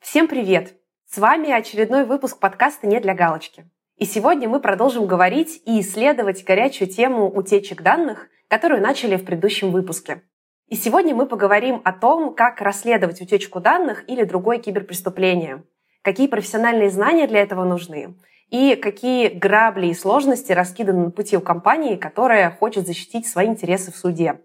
Всем привет! С вами очередной выпуск подкаста «Не для галочки». И сегодня мы продолжим говорить и исследовать горячую тему утечек данных, которую начали в предыдущем выпуске. И сегодня мы поговорим о том, как расследовать утечку данных или другое киберпреступление, какие профессиональные знания для этого нужны и какие грабли и сложности раскиданы на пути у компании, которая хочет защитить свои интересы в суде.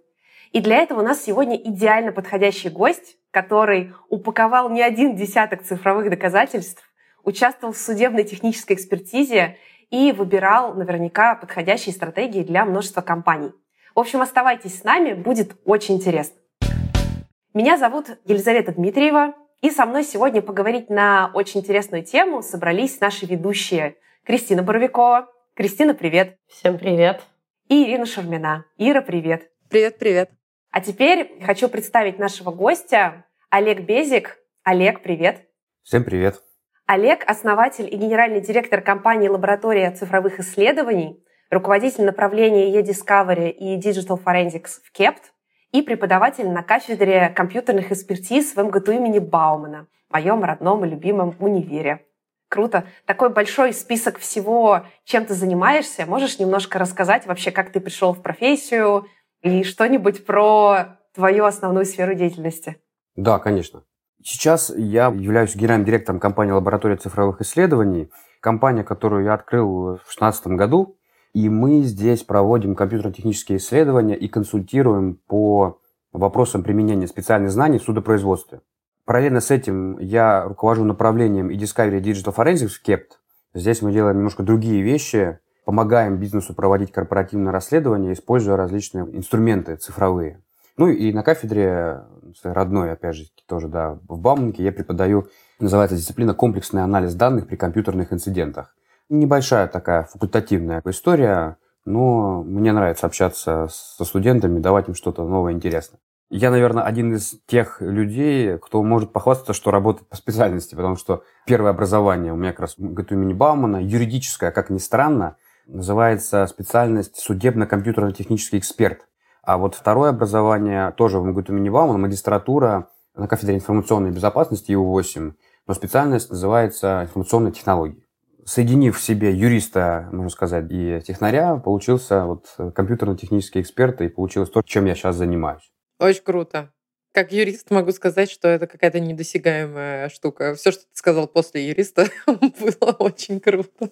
И для этого у нас сегодня идеально подходящий гость, который упаковал не один десяток цифровых доказательств, участвовал в судебной технической экспертизе и выбирал наверняка подходящие стратегии для множества компаний. В общем, оставайтесь с нами, будет очень интересно. Меня зовут Елизавета Дмитриева, и со мной сегодня поговорить на очень интересную тему собрались наши ведущие Кристина Боровикова. Кристина, привет. Всем привет. И Ирина Шурмина. Ира, привет. Привет, привет. А теперь хочу представить нашего гостя Олег Безик. Олег, привет. Всем привет. Олег – основатель и генеральный директор компании «Лаборатория цифровых исследований», руководитель направления e-discovery и digital forensics в КЕПТ и преподаватель на кафедре компьютерных экспертиз в МГТУ имени Баумана, моем родном и любимом универе. Круто. Такой большой список всего, чем ты занимаешься. Можешь немножко рассказать вообще, как ты пришел в профессию и что-нибудь про твою основную сферу деятельности? Да, конечно. Сейчас я являюсь генеральным директором компании «Лаборатория цифровых исследований». Компания, которую я открыл в 2016 году, и мы здесь проводим компьютерно-технические исследования и консультируем по вопросам применения специальных знаний в судопроизводстве. Параллельно с этим я руковожу направлением e-discovery Digital Forensics в КЕПТ. Здесь мы делаем немножко другие вещи, помогаем бизнесу проводить корпоративное расследование, используя различные инструменты цифровые. Ну и на кафедре родной, опять же, тоже, да, в Бауманке я преподаю, называется дисциплина «Комплексный анализ данных при компьютерных инцидентах». Небольшая такая факультативная история, но мне нравится общаться со студентами, давать им что-то новое, интересное. Я, наверное, один из тех людей, кто может похвастаться, что работает по специальности, потому что первое образование у меня как раз ГТУ имени Баумана, юридическое, как ни странно, называется специальность судебно-компьютерно-технический эксперт. А вот второе образование тоже в МГТУ имени Баумана, магистратура на кафедре информационной безопасности ИУ-8, но специальность называется информационные технологии соединив в себе юриста, можно сказать, и технаря, получился вот компьютерно-технический эксперт, и получилось то, чем я сейчас занимаюсь. Очень круто. Как юрист могу сказать, что это какая-то недосягаемая штука. Все, что ты сказал после юриста, было очень круто.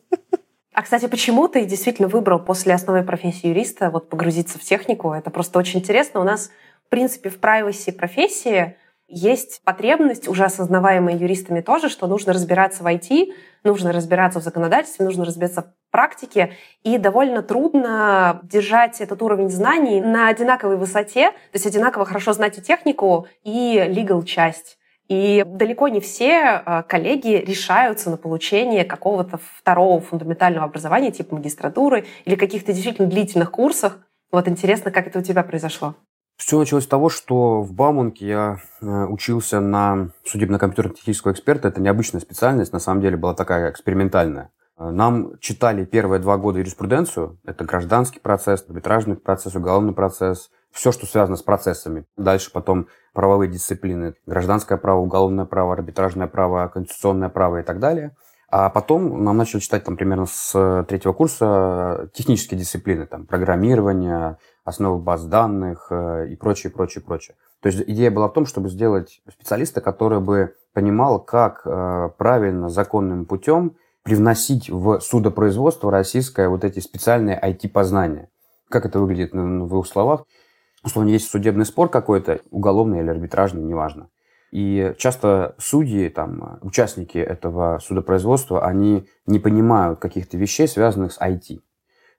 А, кстати, почему ты действительно выбрал после основной профессии юриста вот погрузиться в технику? Это просто очень интересно. У нас, в принципе, в privacy профессии есть потребность, уже осознаваемая юристами тоже, что нужно разбираться в IT, нужно разбираться в законодательстве, нужно разбираться в практике, и довольно трудно держать этот уровень знаний на одинаковой высоте, то есть одинаково хорошо знать и технику, и legal часть. И далеко не все э, коллеги решаются на получение какого-то второго фундаментального образования, типа магистратуры или каких-то действительно длительных курсах. Вот интересно, как это у тебя произошло? Все началось с того, что в Бауманке я э, учился на судебно-компьютерно-технического эксперта. Это необычная специальность, на самом деле была такая экспериментальная. Э, нам читали первые два года юриспруденцию. Это гражданский процесс, арбитражный процесс, уголовный процесс. Все, что связано с процессами. Дальше потом правовые дисциплины. Гражданское право, уголовное право, арбитражное право, конституционное право и так далее. А потом нам начали читать там примерно с третьего курса технические дисциплины, там программирование, основы баз данных э, и прочее, прочее, прочее. То есть идея была в том, чтобы сделать специалиста, который бы понимал, как э, правильно, законным путем привносить в судопроизводство российское вот эти специальные IT-познания. Как это выглядит в двух словах? Условно, есть судебный спор какой-то, уголовный или арбитражный, неважно. И часто судьи, там, участники этого судопроизводства, они не понимают каких-то вещей, связанных с IT.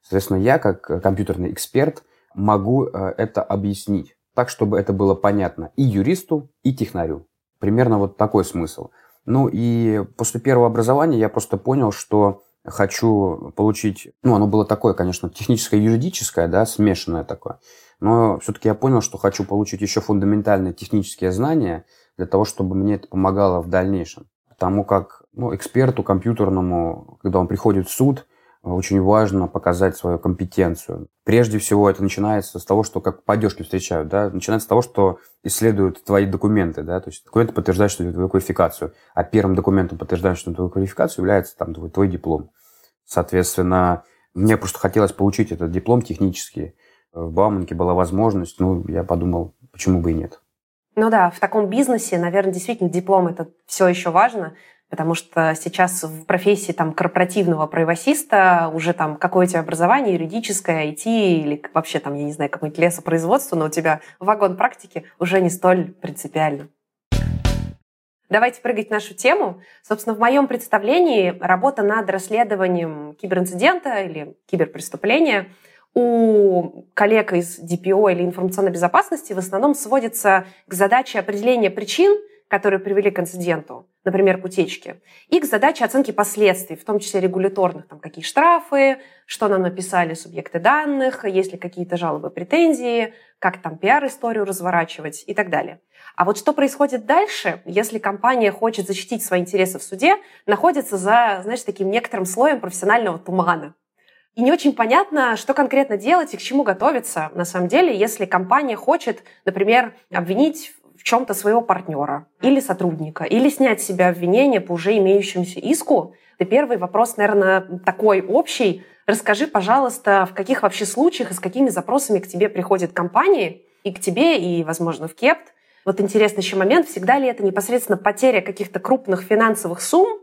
Соответственно, я, как компьютерный эксперт, могу э, это объяснить так, чтобы это было понятно и юристу, и технарю. Примерно вот такой смысл. Ну и после первого образования я просто понял, что хочу получить, ну оно было такое, конечно, техническое юридическое, да, смешанное такое, но все-таки я понял, что хочу получить еще фундаментальные технические знания для того, чтобы мне это помогало в дальнейшем. Потому как ну, эксперту компьютерному, когда он приходит в суд, очень важно показать свою компетенцию. Прежде всего, это начинается с того, что как по одежке встречают, да, начинается с того, что исследуют твои документы, да, то есть документы подтверждают, что твою квалификацию, а первым документом, подтверждающим твою квалификацию, является там твой, твой диплом. Соответственно, мне просто хотелось получить этот диплом технический. В Бауманке была возможность, ну, я подумал, почему бы и нет. Ну да, в таком бизнесе, наверное, действительно диплом это все еще важно, потому что сейчас в профессии там корпоративного правосиста уже там какое у тебя образование, юридическое, IT или вообще там, я не знаю, какое-нибудь лесопроизводство, но у тебя вагон практики уже не столь принципиально. Давайте прыгать в нашу тему. Собственно, в моем представлении работа над расследованием киберинцидента или киберпреступления – у коллег из DPO или информационной безопасности в основном сводится к задаче определения причин, которые привели к инциденту, например, к утечке, и к задаче оценки последствий, в том числе регуляторных, там, какие штрафы, что нам написали субъекты данных, есть ли какие-то жалобы, претензии, как там пиар-историю разворачивать и так далее. А вот что происходит дальше, если компания хочет защитить свои интересы в суде, находится за, знаешь, таким некоторым слоем профессионального тумана. И не очень понятно, что конкретно делать и к чему готовиться, на самом деле, если компания хочет, например, обвинить в чем-то своего партнера или сотрудника, или снять с себя обвинение по уже имеющемуся иску. Это первый вопрос, наверное, такой общий. Расскажи, пожалуйста, в каких вообще случаях и с какими запросами к тебе приходят компании, и к тебе, и, возможно, в КЕПТ. Вот интересный еще момент, всегда ли это непосредственно потеря каких-то крупных финансовых сумм,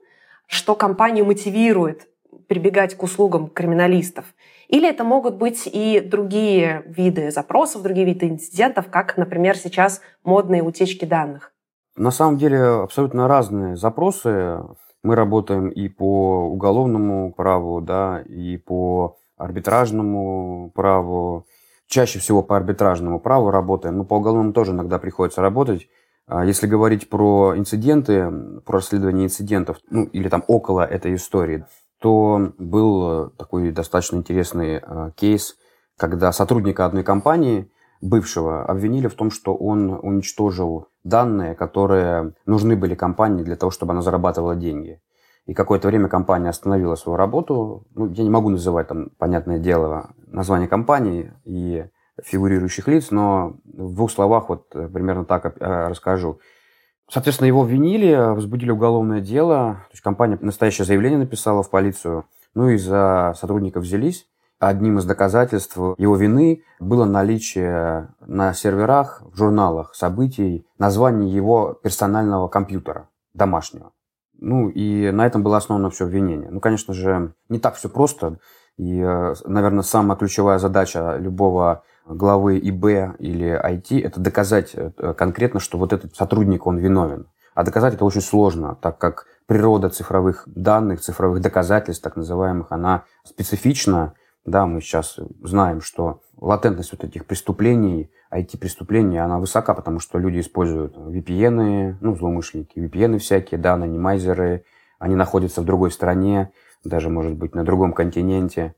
что компанию мотивирует прибегать к услугам криминалистов. Или это могут быть и другие виды запросов, другие виды инцидентов, как, например, сейчас модные утечки данных. На самом деле абсолютно разные запросы. Мы работаем и по уголовному праву, да, и по арбитражному праву. Чаще всего по арбитражному праву работаем, но по уголовному тоже иногда приходится работать. А если говорить про инциденты, про расследование инцидентов, ну или там около этой истории, то был э, такой достаточно интересный э, кейс, когда сотрудника одной компании, бывшего, обвинили в том, что он уничтожил данные, которые нужны были компании для того, чтобы она зарабатывала деньги. И какое-то время компания остановила свою работу. Ну, я не могу называть там, понятное дело, название компании и фигурирующих лиц, но в двух словах вот э, примерно так расскажу. Соответственно, его обвинили, возбудили уголовное дело. То есть компания настоящее заявление написала в полицию. Ну и за сотрудников взялись. Одним из доказательств его вины было наличие на серверах, в журналах событий названия его персонального компьютера, домашнего. Ну и на этом было основано все обвинение. Ну, конечно же, не так все просто. И, э, наверное, самая ключевая задача любого главы ИБ или IT, это доказать э, конкретно, что вот этот сотрудник, он виновен. А доказать это очень сложно, так как природа цифровых данных, цифровых доказательств, так называемых, она специфична. Да, мы сейчас знаем, что латентность вот этих преступлений, IT-преступлений, она высока, потому что люди используют VPN, ну, злоумышленники, VPN всякие, да, анонимайзеры, они находятся в другой стране, даже, может быть, на другом континенте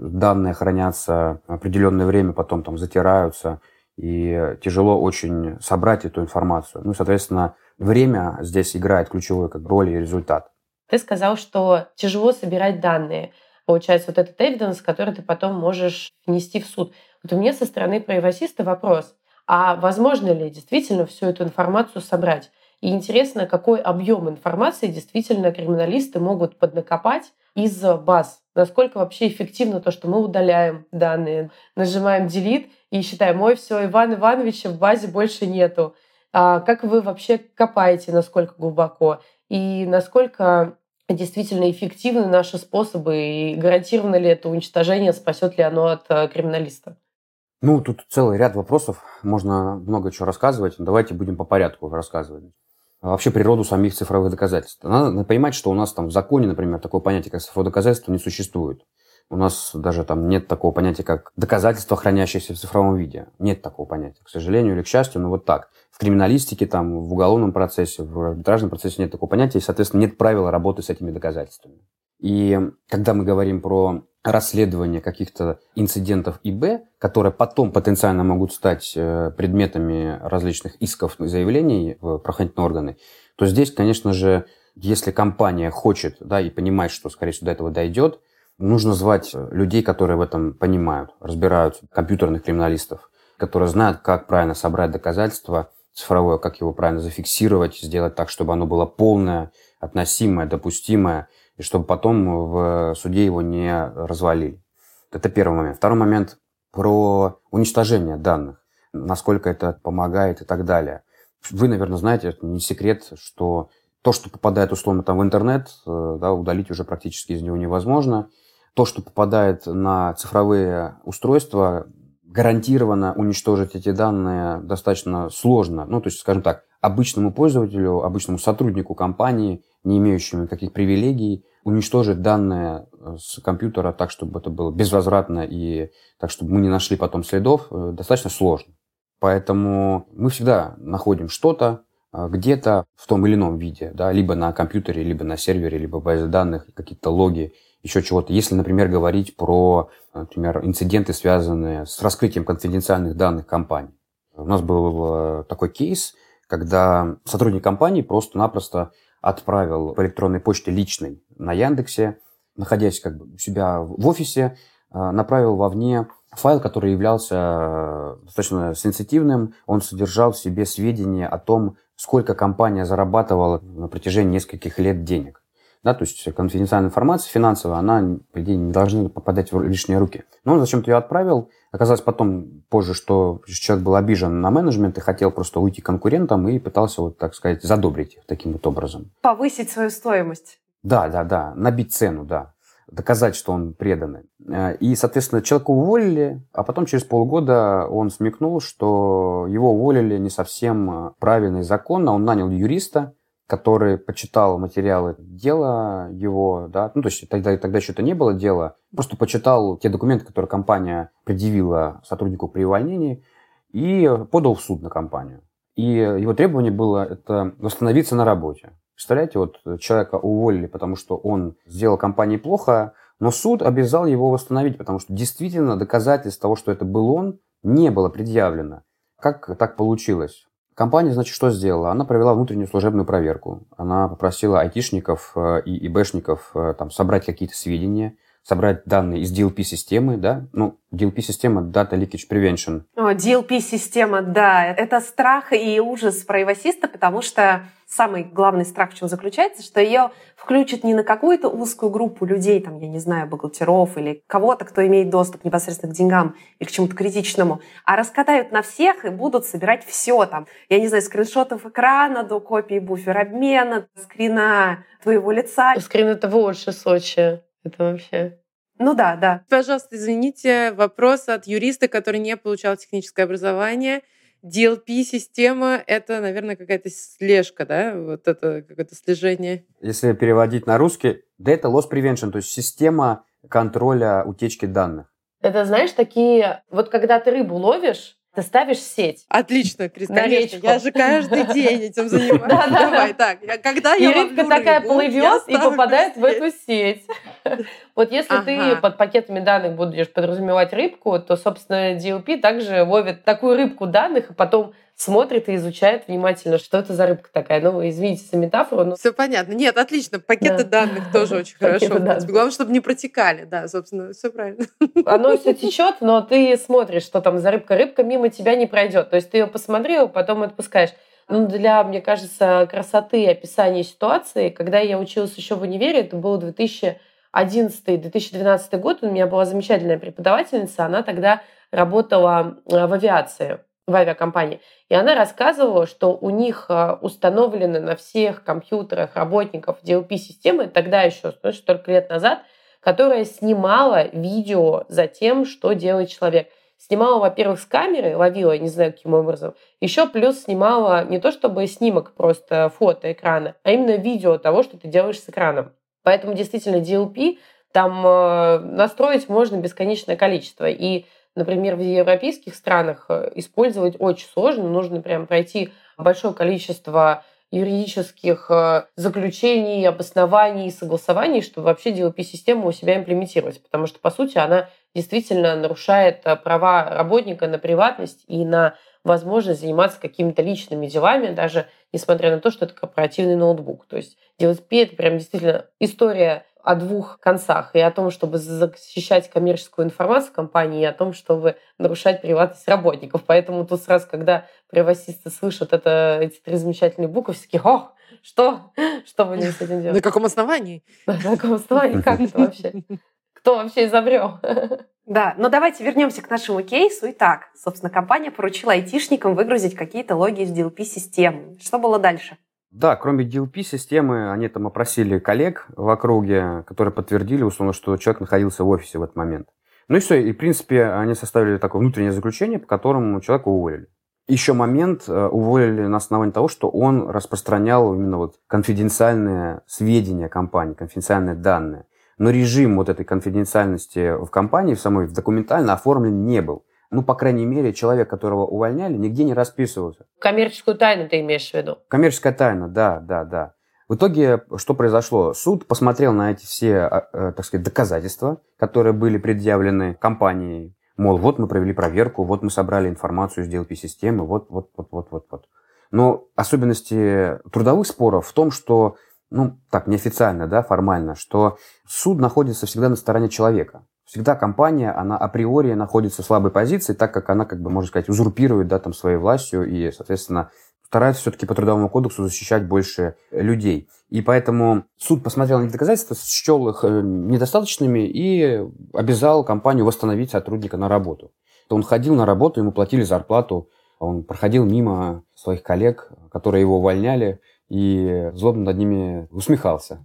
данные хранятся определенное время, потом там затираются, и тяжело очень собрать эту информацию. Ну, соответственно, время здесь играет ключевую как, роль и результат. Ты сказал, что тяжело собирать данные. Получается, вот этот evidence, который ты потом можешь внести в суд. Вот у меня со стороны правосиста вопрос. А возможно ли действительно всю эту информацию собрать? И интересно, какой объем информации действительно криминалисты могут поднакопать из баз. Насколько вообще эффективно то, что мы удаляем данные, нажимаем delete и считаем, ой, все, Иван Ивановича в базе больше нету. А как вы вообще копаете, насколько глубоко? И насколько действительно эффективны наши способы, и гарантировано ли это уничтожение, спасет ли оно от э, криминалиста? Ну, тут целый ряд вопросов, можно много чего рассказывать. Давайте будем по порядку рассказывать. А вообще природу самих цифровых доказательств. Надо понимать, что у нас там в законе, например, такое понятие, как цифровое доказательство, не существует. У нас даже там нет такого понятия, как доказательство, хранящееся в цифровом виде. Нет такого понятия, к сожалению или к счастью, но вот так. В криминалистике, там, в уголовном процессе, в арбитражном процессе нет такого понятия, и, соответственно, нет правила работы с этими доказательствами. И когда мы говорим про расследование каких-то инцидентов ИБ, которые потом потенциально могут стать э, предметами различных исков и заявлений в правоохранительные органы, то здесь, конечно же, если компания хочет да, и понимает, что, скорее всего, до этого дойдет, Нужно звать людей, которые в этом понимают, разбирают, компьютерных криминалистов, которые знают, как правильно собрать доказательства цифровое, как его правильно зафиксировать, сделать так, чтобы оно было полное, относимое, допустимое, и чтобы потом в суде его не развалили. Это первый момент. Второй момент про уничтожение данных, насколько это помогает и так далее. Вы, наверное, знаете, это не секрет, что то, что попадает условно там в интернет, э, да, удалить уже практически из него невозможно. То, что попадает на цифровые устройства, гарантированно уничтожить эти данные достаточно сложно. Ну, то есть, скажем так, обычному пользователю, обычному сотруднику компании, не имеющему никаких привилегий, уничтожить данные э, с компьютера так, чтобы это было безвозвратно и так, чтобы мы не нашли потом следов, э, достаточно сложно. Поэтому мы всегда находим что-то э, где-то в том или ином виде, да, либо на компьютере, либо на сервере, либо базе данных, какие-то логи, еще чего-то. Если, например, говорить про, например, инциденты, связанные с раскрытием конфиденциальных данных компании. У нас был такой кейс, когда сотрудник компании просто-напросто отправил по электронной почте личной на Яндексе, находясь как бы у себя в офисе, э, направил вовне файл, который являлся э, достаточно сенситивным. Он содержал в себе сведения о том, сколько компания зарабатывала на протяжении нескольких лет денег. Да, то есть конфиденциальная информация финансовая, она, по идее, не должна попадать в лишние руки. Но он зачем-то ее отправил. Оказалось потом, позже, что человек был обижен на менеджмент и хотел просто уйти конкурентам и пытался, вот, так сказать, задобрить их таким вот образом. Повысить свою стоимость. Да, да, да, набить цену, да доказать, что он преданный. Э, и, соответственно, человека уволили, а потом через полгода он смекнул, что его уволили не совсем э, правильно и законно. Он нанял юриста, который почитал материалы дела его, да, ну, то есть тогда, тогда еще это не было дела, просто почитал те документы, которые компания предъявила сотруднику при увольнении, и подал в суд на компанию. И его требование было это восстановиться на работе. Представляете, вот человека уволили, потому что он сделал компании плохо, но суд обязал его восстановить, потому что действительно доказательств того, что это был он, не было предъявлено. Как так получилось? Компания, значит, что сделала? Она провела внутреннюю служебную проверку. Она попросила айтишников э, и ИБшников э, там, собрать какие-то сведения, собрать данные из DLP-системы, да, ну, DLP-система Data Leakage Prevention. О, DLP-система, да, это страх и ужас про ивасиста, потому что самый главный страх в чем заключается, что ее включат не на какую-то узкую группу людей, там, я не знаю, бухгалтеров или кого-то, кто имеет доступ непосредственно к деньгам или к чему-то критичному, а раскатают на всех и будут собирать все там. Я не знаю, скриншотов экрана до копии буфер-обмена, скрина твоего лица. Скрин — это больше Сочи. Это вообще... Ну да, да. Пожалуйста, извините, вопрос от юриста, который не получал техническое образование. DLP-система — это, наверное, какая-то слежка, да? Вот это какое-то слежение. Если переводить на русский, Data Loss Prevention, то есть система контроля утечки данных. Это, знаешь, такие... Вот когда ты рыбу ловишь, ты ставишь сеть. Отлично, Крис, конечно. Я же каждый день этим занимаюсь. Давай, так. Когда я И рыбка такая плывет и попадает в эту сеть. Вот если ты под пакетами данных будешь подразумевать рыбку, то, собственно, DLP также ловит такую рыбку данных, и потом смотрит и изучает внимательно, что это за рыбка такая. Ну, извините за метафору. Но... Все понятно. Нет, отлично. Пакеты да. данных тоже очень хорошо. Главное, чтобы не протекали. Да, собственно, все правильно. Оно все течет, но ты смотришь, что там за рыбка. Рыбка мимо тебя не пройдет. То есть ты ее посмотрел, потом отпускаешь. Ну, для, мне кажется, красоты описания ситуации, когда я училась еще в универе, это было 2011-2012 год, у меня была замечательная преподавательница, она тогда работала э, в авиации в авиакомпании. И она рассказывала, что у них а, установлены на всех компьютерах работников DLP-системы, тогда еще, знаешь, столько лет назад, которая снимала видео за тем, что делает человек. Снимала, во-первых, с камеры, ловила, не знаю, каким образом. Еще плюс снимала не то чтобы снимок просто фото экрана, а именно видео того, что ты делаешь с экраном. Поэтому действительно DLP там э, настроить можно бесконечное количество. И например, в европейских странах э, использовать очень сложно. Нужно прям пройти большое количество юридических э, заключений, обоснований, согласований, чтобы вообще DLP-систему у себя имплементировать. Потому что, по сути, она действительно нарушает э, права работника на приватность и на возможность заниматься какими-то личными делами, даже несмотря на то, что это корпоративный ноутбук. То есть DLP — это прям действительно история о двух концах. И о том, чтобы защищать коммерческую информацию компании, и о том, чтобы нарушать приватность работников. Поэтому тут сразу, когда приватисты слышат это, эти три замечательные буквы, все такие, ох, что? Что вы с этим делаете? На каком основании? На каком основании? Как это вообще? Кто вообще изобрел? Да, но давайте вернемся к нашему кейсу. Итак, собственно, компания поручила айтишникам выгрузить какие-то логи из DLP-системы. Что было дальше? Да, кроме DLP-системы, они там опросили коллег в округе, которые подтвердили, условно, что человек находился в офисе в этот момент. Ну и все, и в принципе они составили такое внутреннее заключение, по которому человека уволили. Еще момент э, уволили на основании того, что он распространял именно вот конфиденциальные сведения компании, конфиденциальные данные. Но режим вот этой конфиденциальности в компании, в самой в документально оформлен не был ну, по крайней мере, человек, которого увольняли, нигде не расписывался. Коммерческую тайну ты имеешь в виду? Коммерческая тайна, да, да, да. В итоге, что произошло? Суд посмотрел на эти все, а, э, так сказать, доказательства, которые были предъявлены компанией. Мол, вот мы провели проверку, вот мы собрали информацию из DLP-системы, вот, вот, вот, вот, вот, вот. Но особенности трудовых споров в том, что, ну, так, неофициально, да, формально, что суд находится всегда на стороне человека всегда компания, она априори находится в слабой позиции, так как она, как бы, можно сказать, узурпирует, да, там, своей властью и, соответственно, старается все-таки по трудовому кодексу защищать больше людей. И поэтому суд посмотрел на доказательства, счел их э, недостаточными и обязал компанию восстановить сотрудника на работу. Он ходил на работу, ему платили зарплату, он проходил мимо своих коллег, которые его увольняли, и злобно над ними усмехался.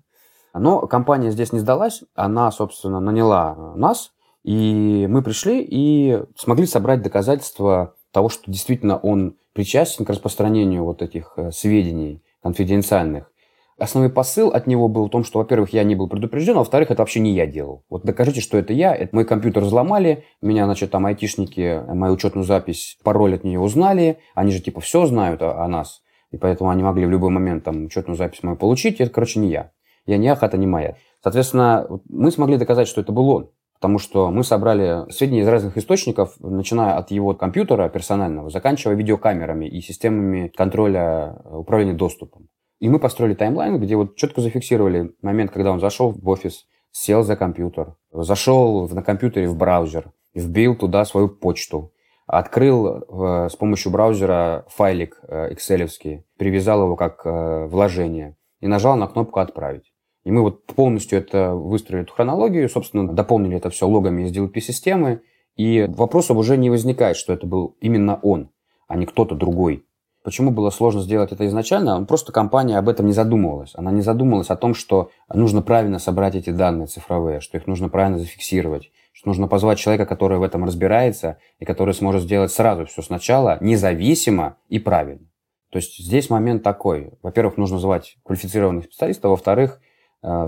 Но компания здесь не сдалась, она, собственно, наняла нас, и мы пришли и смогли собрать доказательства того, что действительно он причастен к распространению вот этих э, сведений конфиденциальных. Основной посыл от него был в том, что, во-первых, я не был предупрежден, а во-вторых, это вообще не я делал. Вот докажите, что это я. Это мой компьютер взломали, меня, значит, там айтишники, мою учетную запись, пароль от нее узнали. Они же, типа, все знают о, о нас. И поэтому они могли в любой момент там учетную запись мою получить. Это, короче, не я. Я не Ахат, а не моя. Соответственно, мы смогли доказать, что это был он. Потому что мы собрали сведения из разных источников, начиная от его компьютера персонального, заканчивая видеокамерами и системами контроля э, управления доступом. И мы построили таймлайн, где вот четко зафиксировали момент, когда он зашел в офис, сел за компьютер, зашел на компьютере в браузер, вбил туда свою почту, открыл э, с помощью браузера файлик э, excel привязал его как вложение и нажал на кнопку «Отправить». И мы вот полностью это выстроили, эту хронологию, собственно, дополнили это все логами из DLP-системы, и вопросов уже не возникает, что это был именно он, а не кто-то другой. Почему было сложно сделать это изначально? Просто компания об этом не задумывалась. Она не задумывалась о том, что нужно правильно собрать эти данные цифровые, что их нужно правильно зафиксировать, что нужно позвать человека, который в этом разбирается и который сможет сделать сразу все сначала, независимо и правильно. То есть здесь момент такой. Во-первых, нужно звать квалифицированных специалистов, во-вторых, Э,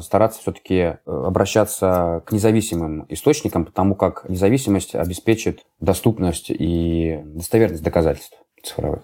стараться все-таки э, обращаться к независимым источникам, потому как независимость обеспечит доступность и достоверность доказательств цифровых.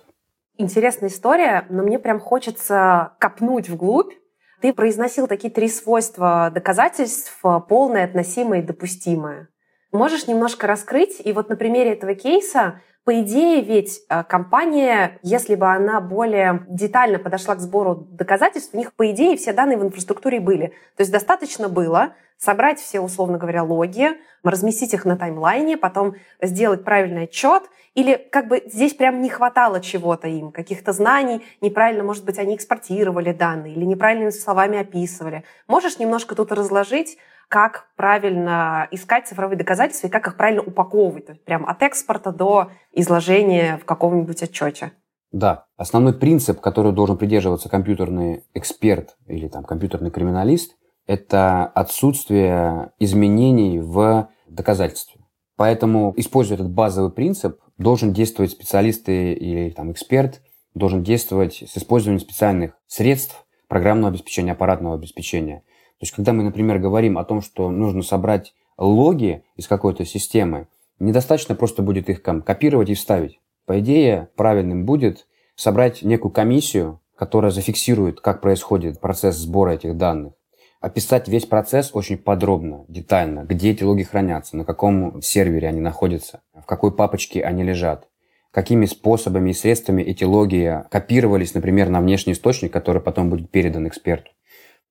Интересная история, но мне прям хочется копнуть вглубь. Ты произносил такие три свойства доказательств – полное, относимое и допустимое. Можешь немножко раскрыть? И вот на примере этого кейса по идее, ведь э, компания, если бы она более детально подошла к сбору доказательств, у них, по идее, все данные в инфраструктуре были. То есть достаточно было собрать все, условно говоря, логи, разместить их на таймлайне, потом сделать правильный отчет, или как бы здесь прям не хватало чего-то им, каких-то знаний, неправильно, может быть, они экспортировали данные или неправильными словами описывали. Можешь немножко тут разложить, как правильно искать цифровые доказательства и как их правильно упаковывать, то есть прям от экспорта до изложения в каком-нибудь отчете. Да, основной принцип, который должен придерживаться компьютерный эксперт или там компьютерный криминалист, это отсутствие изменений в доказательстве. Поэтому, используя этот базовый принцип, должен действовать специалист или там, эксперт, должен действовать с использованием специальных средств программного обеспечения, аппаратного обеспечения – то есть, когда мы, например, говорим о том, что нужно собрать логи из какой-то системы, недостаточно просто будет их там, копировать и вставить. По идее, правильным будет собрать некую комиссию, которая зафиксирует, как происходит процесс сбора этих данных. Описать весь процесс очень подробно, детально, где эти логи хранятся, на каком сервере они находятся, в какой папочке они лежат, какими способами и средствами эти логи копировались, например, на внешний источник, который потом будет передан эксперту.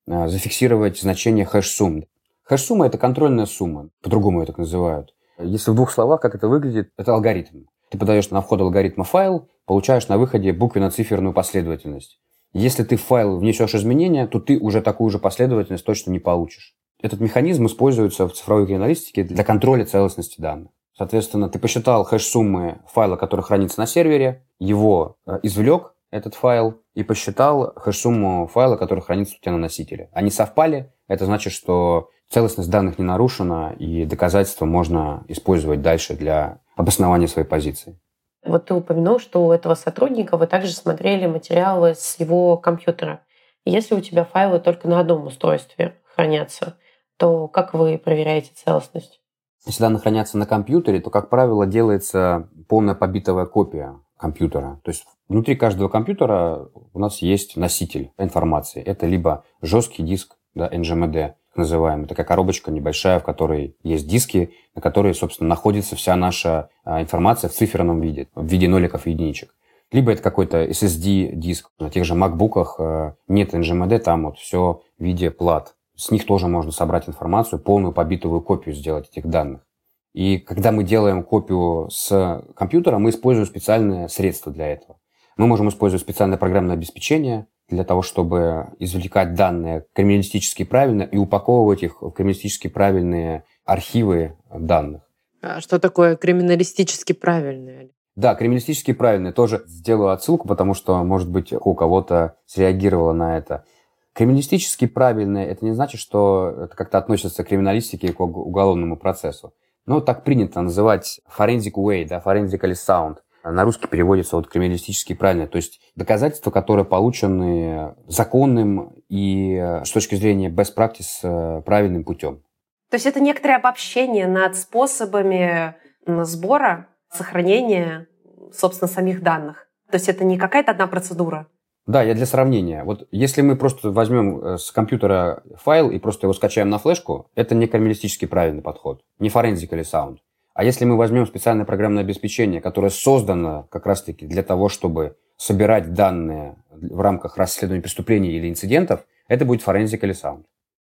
Э, зафиксировать значение хэш-сумм. Хэш-сумма – это контрольная сумма, по-другому ее так называют. Если в двух словах, как это выглядит, это алгоритм. Ты подаешь на вход алгоритма файл, получаешь на выходе буквенно-циферную последовательность. Если ты в файл внесешь изменения, то ты уже такую же последовательность точно не получишь. Этот механизм используется в цифровой криминалистике для контроля целостности данных. Соответственно, ты посчитал хэш-суммы файла, который хранится на сервере, его э, извлек, этот файл, и посчитал хэш-сумму файла, который хранится у тебя на носителе. Они совпали, это значит, что целостность данных не нарушена, и доказательства можно использовать дальше для обоснования своей позиции. Вот ты упомянул, что у этого сотрудника вы также смотрели материалы с его компьютера. Если у тебя файлы только на одном устройстве хранятся, то как вы проверяете целостность? Если данные хранятся на компьютере, то, как правило, делается полная побитовая копия компьютера. То есть внутри каждого компьютера у нас есть носитель информации. Это либо жесткий диск, да, NGMD, называемый. Такая коробочка небольшая, в которой есть диски, на которой, собственно, находится вся наша а, информация в циферном виде, в виде ноликов и единичек. Либо это какой-то SSD-диск. На тех же MacBook а, нет NGMD, там вот все в виде плат. С них тоже можно собрать информацию, полную побитовую копию сделать этих данных. И когда мы делаем копию с компьютера, мы используем специальные средства для этого. Мы можем использовать специальное программное обеспечение, для того, чтобы извлекать данные криминалистически правильно и упаковывать их в криминалистически правильные архивы данных. А что такое криминалистически правильные? Да, криминалистически правильные. Тоже сделаю отсылку, потому что, может быть, у кого-то среагировало на это. Криминалистически правильные – это не значит, что это как-то относится к криминалистике и к уголовному процессу. Ну, так принято называть forensic way, да, forensically sound – на русский переводится вот криминалистически правильно. То есть доказательства, которые получены законным и э, с точки зрения best practice э, правильным путем. То есть это некоторое обобщение над способами сбора, сохранения, собственно, самих данных. То есть это не какая-то одна процедура. Да, я для сравнения. Вот если мы просто возьмем э, с компьютера файл и просто его скачаем на флешку, это не криминалистически правильный подход, не forensic или sound. А если мы возьмем специальное программное обеспечение, которое создано как раз-таки для того, чтобы собирать данные в рамках расследования преступлений или инцидентов, это будет forensic или sound.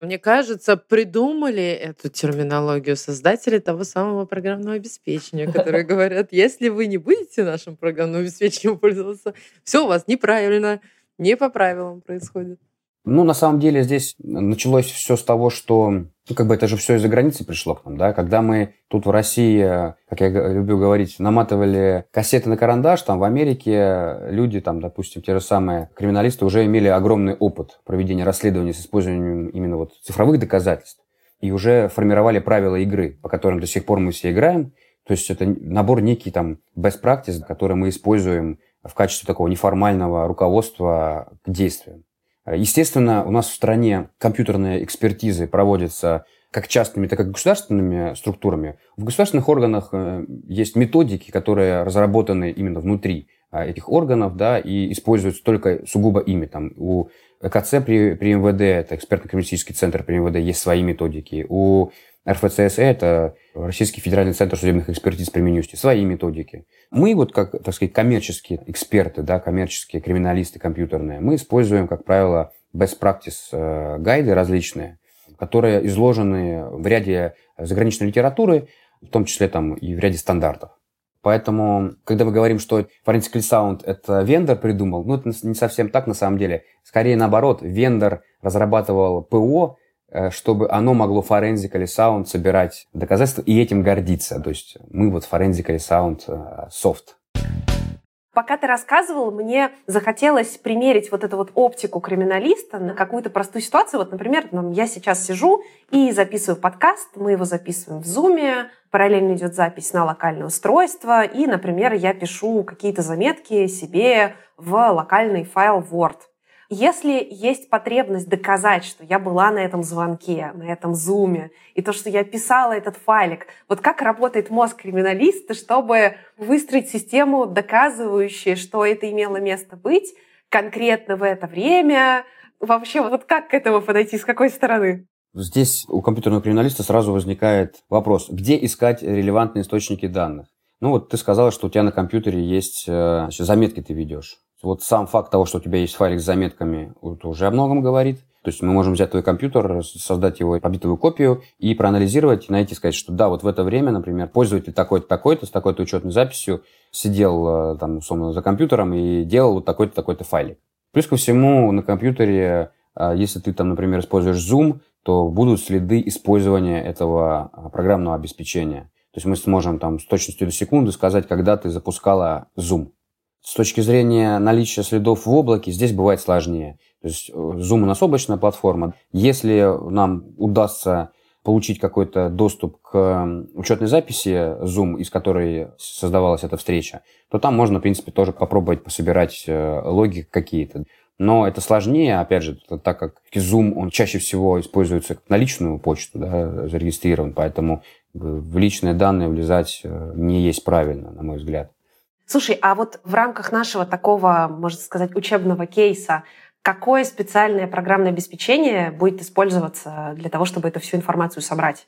Мне кажется, придумали эту терминологию создатели того самого программного обеспечения, которые говорят, если вы не будете нашим программным обеспечением пользоваться, все у вас неправильно, не по правилам происходит. Ну, на самом деле здесь началось все с того, что, ну, как бы это же все из-за границы пришло к нам, да, когда мы тут в России, как я люблю говорить, наматывали кассеты на карандаш, там в Америке люди, там, допустим, те же самые криминалисты уже имели огромный опыт проведения расследований с использованием именно вот цифровых доказательств и уже формировали правила игры, по которым до сих пор мы все играем. То есть это набор некий там best practice, который мы используем в качестве такого неформального руководства к действиям. Естественно, у нас в стране компьютерные экспертизы проводятся как частными, так и государственными структурами. В государственных органах э, есть методики, которые разработаны именно внутри а, этих органов, да, и используются только сугубо ими. Там, у ЭКЦ при, при МВД, это экспертно-криминалистический центр при МВД, есть свои методики. У РФЦСЭ – это Российский федеральный центр судебных экспертиз применимости, свои методики. Мы вот как, так сказать, коммерческие эксперты, да, коммерческие криминалисты компьютерные, мы используем, как правило, best practice э, гайды различные, которые изложены в ряде заграничной литературы, в том числе там и в ряде стандартов. Поэтому, когда мы говорим, что Forensic Sound это вендор придумал, ну, это не совсем так на самом деле. Скорее наоборот, вендор разрабатывал ПО, чтобы оно могло Forensic Sound собирать доказательства и этим гордиться. То есть мы вот Forensic Sound э, софт. Пока ты рассказывал, мне захотелось примерить вот эту вот оптику криминалиста на какую-то простую ситуацию. Вот, например, я сейчас сижу и записываю подкаст, мы его записываем в Zoom, параллельно идет запись на локальное устройство, и, например, я пишу какие-то заметки себе в локальный файл Word. Если есть потребность доказать, что я была на этом звонке, на этом зуме, и то, что я писала этот файлик, вот как работает мозг криминалиста, чтобы выстроить систему, доказывающую, что это имело место быть конкретно в это время, вообще вот как к этому подойти, с какой стороны? Здесь у компьютерного криминалиста сразу возникает вопрос, где искать релевантные источники данных? Ну вот ты сказала, что у тебя на компьютере есть э, заметки ты ведешь. Вот сам факт того, что у тебя есть файлик с заметками, вот уже о многом говорит. То есть мы можем взять твой компьютер, создать его побитовую копию и проанализировать, и найти, сказать, что да, вот в это время, например, пользователь такой-то, такой-то, с такой-то учетной записью сидел э, там, условно, за компьютером и делал вот такой-то, такой-то файлик. Плюс ко всему на компьютере, э, если ты там, например, используешь Zoom, то будут следы использования этого э, программного обеспечения. То есть мы сможем там с точностью до секунды сказать, когда ты запускала Zoom. С точки зрения наличия следов в облаке, здесь бывает сложнее. То есть э, Zoom у нас облачная платформа. Если нам удастся получить какой-то доступ к учетной записи Zoom, из которой создавалась эта встреча, то там можно, в принципе, тоже попробовать пособирать э, логи какие-то. Но это сложнее, опять же, так как Zoom, он чаще всего используется как на личную почту, да, зарегистрирован, поэтому в личные данные влезать э, не есть правильно, на мой взгляд. Слушай, а вот в рамках нашего такого, можно сказать, учебного кейса, какое специальное программное обеспечение будет использоваться для того, чтобы эту всю информацию собрать?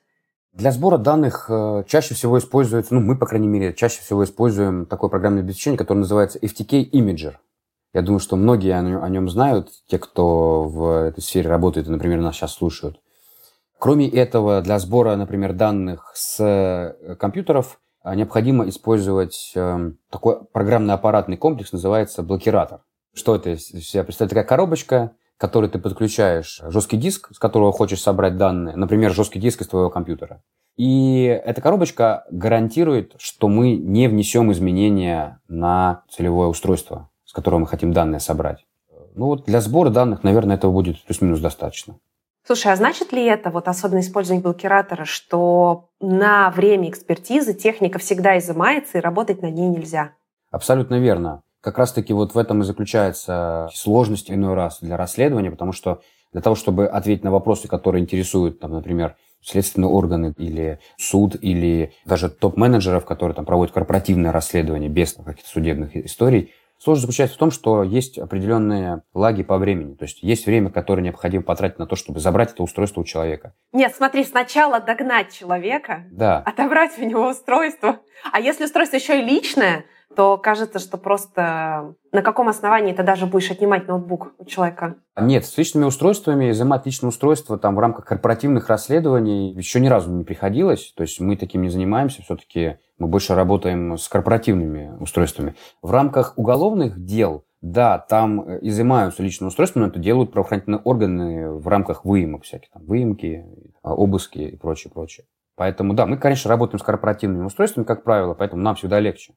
Для сбора данных э, чаще всего используется, ну, мы, по крайней мере, чаще всего используем такое программное обеспечение, которое называется FTK Imager. Я думаю, что многие о нем знают, те, кто в этой сфере работает и, например, нас сейчас слушают. Кроме этого, для сбора, например, данных с э, компьютеров необходимо использовать эм, такой программно-аппаратный комплекс, называется блокиратор. Что это из себя представляет? Такая коробочка, к которой ты подключаешь жесткий диск, с которого хочешь собрать данные, например, жесткий диск из твоего компьютера. И эта коробочка гарантирует, что мы не внесем изменения на целевое устройство, с которого мы хотим данные собрать. Ну вот для сбора данных, наверное, этого будет плюс-минус достаточно. Слушай, а значит ли это, вот особенно использование блокиратора, что на время экспертизы техника всегда изымается и работать на ней нельзя? Абсолютно верно. Как раз-таки вот в этом и заключается сложность иной раз для расследования, потому что для того, чтобы ответить на вопросы, которые интересуют, там, например, следственные органы или суд, или даже топ-менеджеров, которые там проводят корпоративное расследование без каких-то судебных историй, Сложность заключается в том, что есть определенные лаги по времени. То есть есть время, которое необходимо потратить на то, чтобы забрать это устройство у человека. Нет, смотри, сначала догнать человека, да. отобрать у него устройство. А если устройство еще и личное, то кажется, что просто на каком основании ты даже будешь отнимать ноутбук у человека? Нет, с личными устройствами изымать личное устройство там в рамках корпоративных расследований еще ни разу не приходилось. То есть мы таким не занимаемся. Все-таки мы больше работаем с корпоративными устройствами. В рамках уголовных дел да, там изымаются личные устройства, но это делают правоохранительные органы в рамках выемок всяких, там, выемки, обыски и прочее, прочее. Поэтому, да, мы, конечно, работаем с корпоративными устройствами, как правило, поэтому нам всегда легче.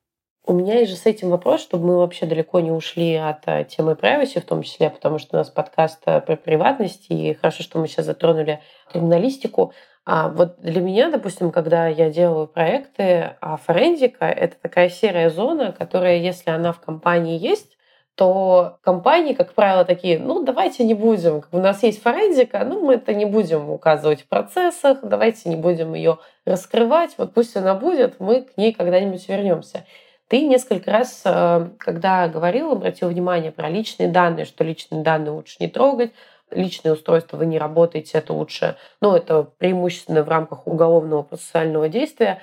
У меня есть же с этим вопрос, чтобы мы вообще далеко не ушли от э, темы privacy в том числе, потому что у нас подкаст э, про приватность, и хорошо, что мы сейчас затронули криминалистику. А вот для меня, допустим, когда я делаю проекты, а форензика — это такая серая зона, которая, если она в компании есть, то компании, как правило, такие, ну, давайте не будем, у нас есть форензика, ну, мы это не будем указывать в процессах, давайте не будем ее раскрывать, вот пусть она будет, мы к ней когда-нибудь вернемся. Ты несколько раз, э, когда говорил, обратил внимание про личные данные, что личные данные лучше не трогать, личные устройства вы не работаете, это лучше, ну, это преимущественно в рамках уголовного процессуального действия.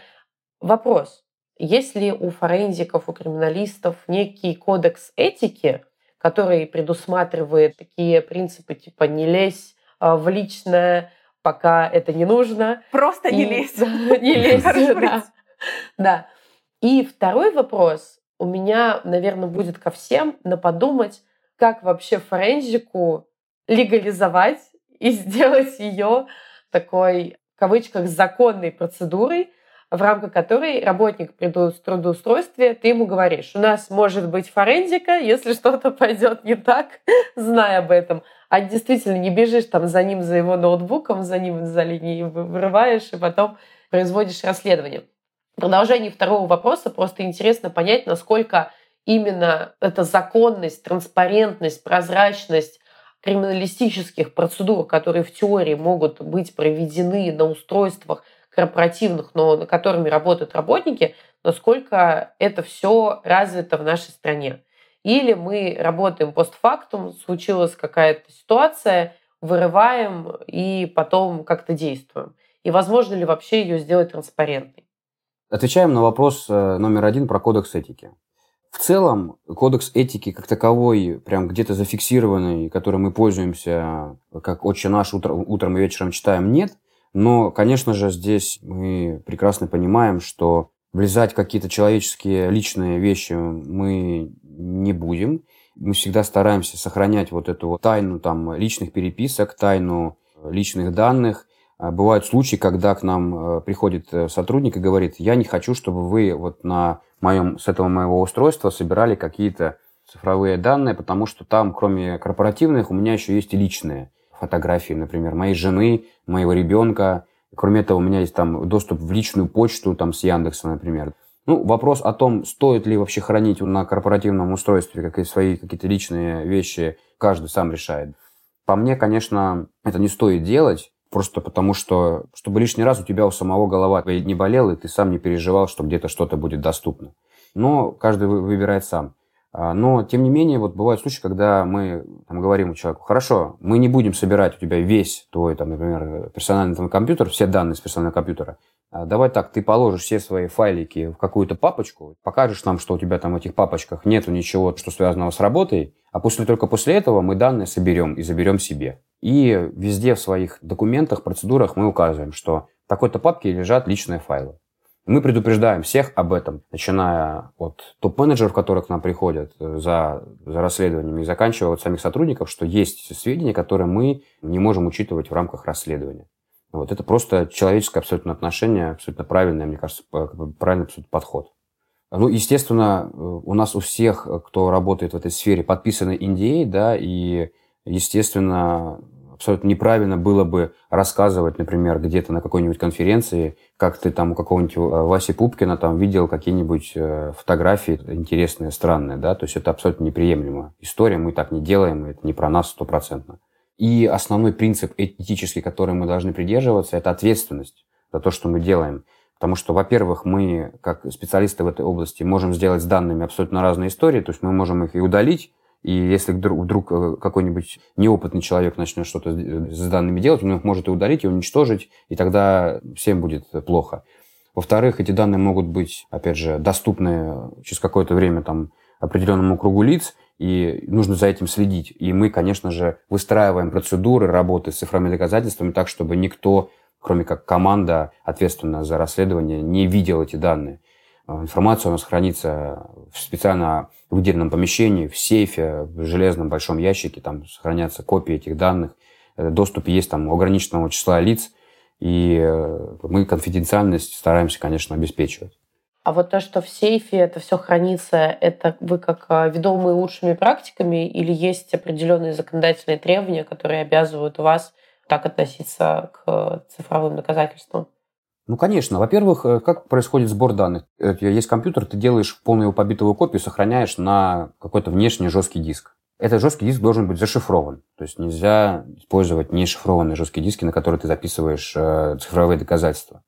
Вопрос. Есть ли у форензиков, у криминалистов некий кодекс этики, который предусматривает такие принципы типа «не лезь э, в личное, пока это не нужно». Просто не лезь. Не лезь, да. Да. И второй вопрос у меня, наверное, будет ко всем на подумать, как вообще форензику легализовать и сделать ее такой, в кавычках, законной процедурой, в рамках которой работник при трудоустройстве, ты ему говоришь, у нас может быть форензика, если что-то пойдет не так, знай об этом. А действительно не бежишь там за ним, за его ноутбуком, за ним за линией вырываешь и потом производишь расследование. В продолжении второго вопроса просто интересно понять, насколько именно эта законность, транспарентность, прозрачность криминалистических процедур, которые в теории могут быть проведены на устройствах корпоративных, но на которыми работают работники, насколько это все развито в нашей стране. Или мы работаем постфактум, случилась какая-то ситуация, вырываем и потом как-то действуем. И возможно ли вообще ее сделать транспарентной? Отвечаем на вопрос э, номер один про кодекс этики. В целом, кодекс этики как таковой, прям где-то зафиксированный, которым мы пользуемся, как отче наш утро, утром и вечером читаем, нет. Но, конечно же, здесь мы прекрасно понимаем, что влезать какие-то человеческие личные вещи мы не будем. Мы всегда стараемся сохранять вот эту вот тайну там, личных переписок, тайну личных данных. А бывают случаи, когда к нам э, приходит э, сотрудник и говорит, я не хочу, чтобы вы вот на моем, с этого моего устройства собирали какие-то цифровые данные, потому что там, кроме корпоративных, у меня еще есть и личные фотографии, например, моей жены, моего ребенка. Кроме этого, у меня есть там доступ в личную почту там, с Яндекса, например. Ну, вопрос о том, стоит ли вообще хранить на корпоративном устройстве какие свои какие-то личные вещи, каждый сам решает. По мне, конечно, это не стоит делать, просто потому что, чтобы лишний раз у тебя у самого голова не болела, и ты сам не переживал, что где-то что-то будет доступно. Но каждый выбирает сам. А, но, тем не менее, вот бывают случаи, когда мы там, говорим человеку, хорошо, мы не будем собирать у тебя весь твой, там, например, персональный там, компьютер, все данные с персонального компьютера. А давай так, ты положишь все свои файлики в какую-то папочку, покажешь нам, что у тебя там в этих папочках нету ничего, что связано с работой, а после, только после этого мы данные соберем и заберем себе. И везде в своих документах, процедурах мы указываем, что в такой-то папке лежат личные файлы. Мы предупреждаем всех об этом, начиная от топ-менеджеров, которые к нам приходят э, за, за расследованиями, и заканчивая от самих сотрудников, что есть сведения, которые мы не можем учитывать в рамках расследования. Вот это просто человеческое абсолютно отношение, абсолютно правильное, мне кажется, правильный абсолютно подход. Ну, естественно, э, у нас у всех, кто работает в этой сфере, подписаны NDA, да, и, естественно, абсолютно неправильно было бы рассказывать, например, где-то на какой-нибудь конференции, как ты там у какого-нибудь э, Васи Пупкина там видел какие-нибудь э, фотографии интересные, странные, да, то есть это абсолютно неприемлемая история, мы так не делаем, это не про нас стопроцентно. И основной принцип этический, который мы должны придерживаться, это ответственность за то, что мы делаем. Потому что, во-первых, мы, как специалисты в этой области, можем сделать с данными абсолютно разные истории, то есть мы можем их и удалить, и если вдруг, вдруг э, какой-нибудь неопытный человек начнет что-то с данными делать, он их может и удалить, и уничтожить, и тогда всем будет плохо. Во-вторых, эти данные могут быть, опять же, доступны через какое-то время там, определенному кругу лиц, и нужно за этим следить. И мы, конечно же, выстраиваем процедуры работы с цифровыми доказательствами так, чтобы никто, кроме как команда, ответственная за расследование, не видел эти данные. А, информация у нас хранится в специально выделенном помещении, в сейфе, в железном большом ящике, там сохранятся копии этих данных. Э, доступ есть там ограниченного числа лиц, и э, мы конфиденциальность стараемся, конечно, обеспечивать. А вот то, что в сейфе это все хранится, это вы как ведомые лучшими практиками или есть определенные законодательные требования, которые обязывают вас так относиться к цифровым доказательствам? Ну, конечно. Во-первых, э, как происходит сбор данных? Есть компьютер, ты делаешь полную побитовую копию, сохраняешь на какой-то внешний жесткий диск. Этот жесткий диск должен быть зашифрован. То есть нельзя использовать нешифрованные жесткие диски, на которые ты записываешь э, цифровые доказательства.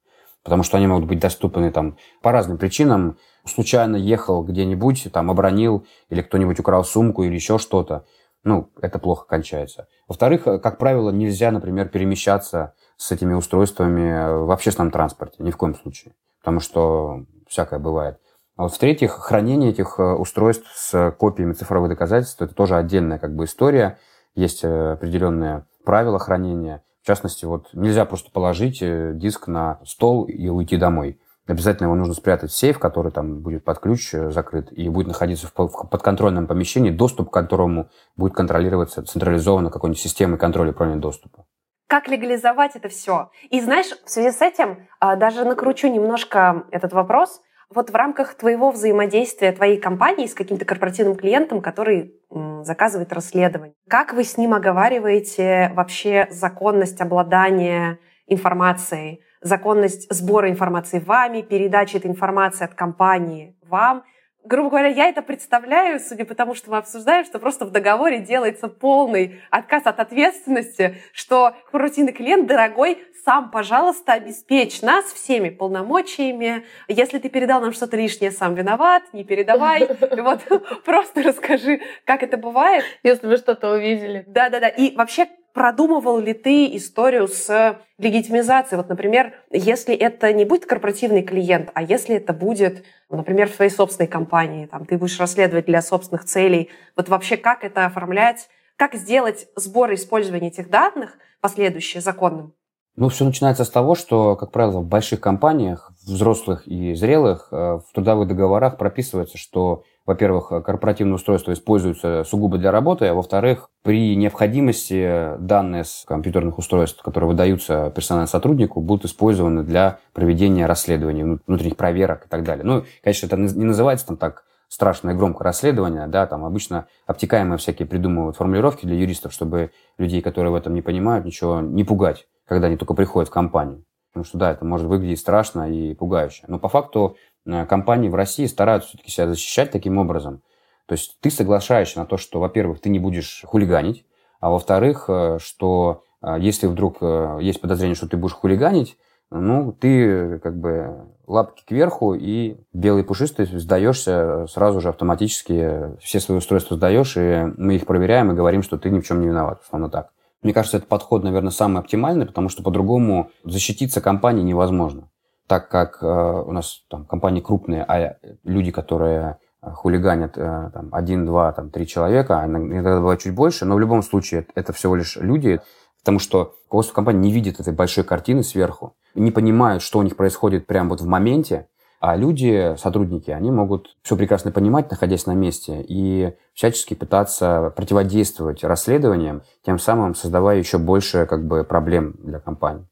Потому что они могут быть доступны там по разным причинам. Случайно ехал где-нибудь, там обронил, или кто-нибудь украл сумку или еще что-то. Ну, это плохо кончается. Во-вторых, э, как правило, нельзя, например, перемещаться с этими устройствами в общественном транспорте. Ни в коем случае. Потому что всякое бывает. А вот в-третьих, хранение этих э, устройств с копиями цифровых доказательств – это тоже отдельная как бы история. Есть э, определенные правила хранения. В частности, вот нельзя просто положить э, диск на стол и уйти домой. Обязательно его нужно спрятать в сейф, который там будет под ключ закрыт и будет находиться в подконтрольном помещении, доступ к которому будет контролироваться централизованно какой-нибудь системой контроля управления доступа как легализовать это все. И знаешь, в связи с этим а, даже накручу немножко этот вопрос. Вот в рамках твоего взаимодействия твоей компании с каким-то корпоративным клиентом, который заказывает расследование, как вы с ним оговариваете вообще законность обладания информацией, законность сбора информации вами, передачи этой информации от компании вам – грубо говоря, я это представляю, судя по тому, что мы обсуждаем, что просто в договоре делается полный отказ от ответственности, что корпоративный клиент, дорогой, сам, пожалуйста, обеспечь нас всеми полномочиями. Если ты передал нам что-то лишнее, сам виноват, не передавай. Вот просто расскажи, как это бывает. Если вы что-то увидели. Да-да-да. И вообще продумывал ли ты историю с легитимизацией? Вот, например, если это не будет корпоративный клиент, а если это будет, например, в твоей собственной компании, там, ты будешь расследовать для собственных целей, вот вообще как это оформлять, как сделать сбор и использование этих данных последующие законным? Ну, все начинается с того, что, как правило, в больших компаниях, взрослых и зрелых, э, в трудовых договорах прописывается, что во-первых, корпоративное устройство используется сугубо для работы, а во-вторых, при необходимости данные с компьютерных устройств, которые выдаются персональному сотруднику, будут использованы для проведения расследований, внутренних проверок и так далее. Ну, конечно, это не называется там так страшное громкое расследование, да, там обычно обтекаемые всякие придумывают формулировки для юристов, чтобы людей, которые в этом не понимают, ничего не пугать, когда они только приходят в компанию. Потому что, да, это может выглядеть страшно и пугающе. Но по факту Э, компании в России стараются все-таки себя защищать таким образом. То есть ты соглашаешься на то, что, во-первых, ты не будешь хулиганить, а во-вторых, э, что э, если вдруг есть подозрение, что ты будешь хулиганить, ну, ты как бы лапки кверху и белый пушистый сдаешься сразу же автоматически, все свои устройства сдаешь, и мы их проверяем и говорим, что ты ни в чем не виноват, условно так. Мне кажется, этот подход, наверное, самый оптимальный, потому что по-другому защититься компании невозможно. Так как э, у нас там компании крупные, а люди, которые э, хулиганят э, там, один, два, там, три человека, а иногда бывает чуть больше, но в любом случае это всего лишь люди, потому что руководство компании не видит этой большой картины сверху, не понимают, что у них происходит прямо вот в моменте, а люди, сотрудники, они могут все прекрасно понимать, находясь на месте, и всячески пытаться противодействовать расследованиям, тем самым создавая еще больше как бы, проблем для компании.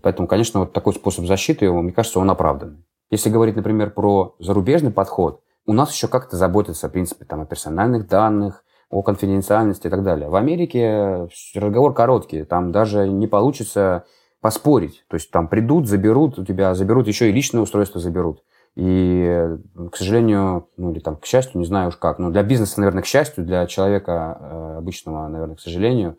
Поэтому, конечно, вот такой способ защиты, мне кажется, он оправданный. Если говорить, например, про зарубежный подход, у нас еще как-то заботятся, в принципе, там, о персональных данных, о конфиденциальности и так далее. В Америке разговор короткий, там даже не получится поспорить. То есть там придут, заберут у тебя, заберут еще и личное устройство заберут. И, к сожалению, ну или там, к счастью, не знаю уж как, но для бизнеса, наверное, к счастью, для человека э, обычного, наверное, к сожалению,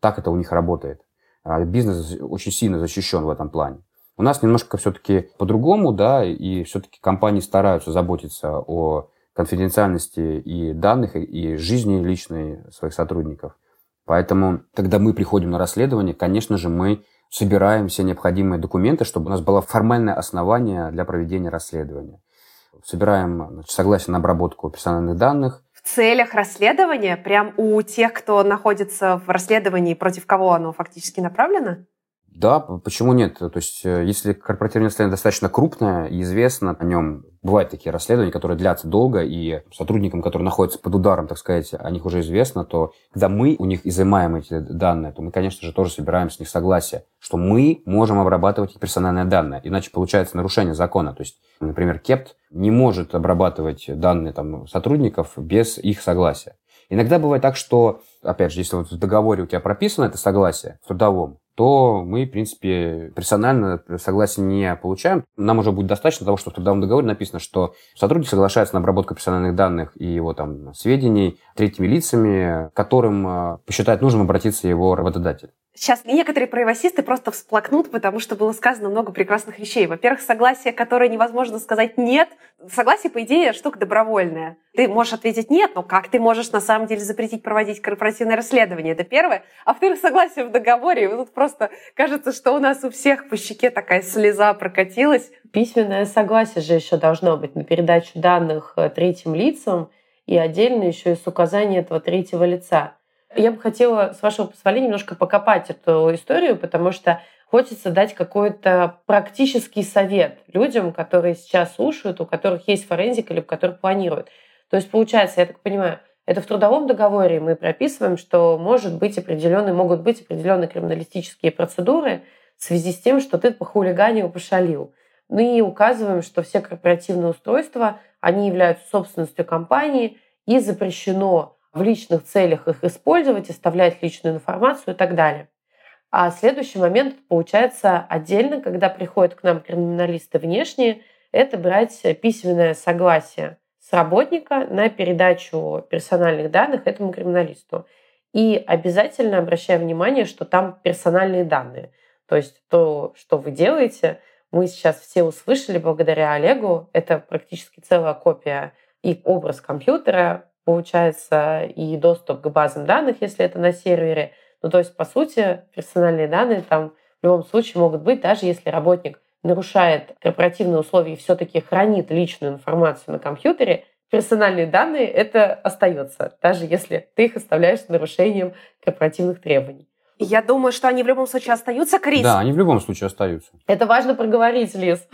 так это у них работает. А бизнес очень сильно защищен в этом плане. У нас немножко все-таки по-другому, да, и все-таки компании стараются заботиться о конфиденциальности и данных, и жизни личной своих сотрудников. Поэтому, когда мы приходим на расследование, конечно же, мы собираем все необходимые документы, чтобы у нас было формальное основание для проведения расследования. Собираем значит, согласие на обработку персональных данных, целях расследования, прям у тех, кто находится в расследовании, против кого оно фактически направлено? Да, почему нет? То есть, э, если корпоративное расследование достаточно крупное и известно о нем, бывают такие расследования, которые длятся долго, и сотрудникам, которые находятся под ударом, так сказать, о них уже известно, то когда мы у них изымаем эти данные, то мы, конечно же, тоже собираем с них согласие, что мы можем обрабатывать их персональные данные. Иначе получается нарушение закона. То есть, например, КЕПТ не может обрабатывать данные там, сотрудников без их согласия. Иногда бывает так, что, опять же, если вот в договоре у тебя прописано это согласие в трудовом, то мы, в принципе, персонально согласие не получаем. Нам уже будет достаточно того, что в трудовом договоре написано, что сотрудник соглашается на обработку персональных данных и его там сведений третьими лицами, которым э, посчитает нужным обратиться его работодатель. Сейчас некоторые правосисты просто всплакнут, потому что было сказано много прекрасных вещей. Во-первых, согласие, которое невозможно сказать «нет». Согласие, по идее, штука добровольная. Ты можешь ответить «нет», но как ты можешь на самом деле запретить проводить корпоративное расследование? Это первое. А во-вторых, согласие в договоре. И тут просто кажется, что у нас у всех по щеке такая слеза прокатилась. Письменное согласие же еще должно быть на передачу данных э, третьим лицам и отдельно еще и с указанием этого третьего лица. Я бы хотела, с вашего позволения, немножко покопать эту историю, потому что хочется дать какой-то практический совет людям, которые сейчас слушают, у которых есть форензик или у которых планируют. То есть, получается, я так понимаю, это в трудовом договоре мы прописываем, что может быть определенные, могут быть определенные криминалистические процедуры в связи с тем, что ты по хулиганию пошалил. Ну и указываем, что все корпоративные устройства, они являются собственностью компании и запрещено в личных целях их использовать, оставлять личную информацию и так далее. А следующий момент получается отдельно, когда приходят к нам криминалисты внешние, это брать письменное согласие с работника на передачу персональных данных этому криминалисту. И обязательно обращая внимание, что там персональные данные. То есть то, что вы делаете, мы сейчас все услышали благодаря Олегу. Это практически целая копия и образ компьютера, получается и доступ к базам данных, если это на сервере, Ну, то есть, по сути, персональные данные там в любом случае могут быть, даже если работник нарушает корпоративные условия и все-таки хранит личную информацию на компьютере, персональные данные это остается, даже если ты их оставляешь с нарушением корпоративных требований. Я думаю, что они в любом случае остаются, Крис. Да, они в любом случае остаются. Это важно проговорить, Лиз.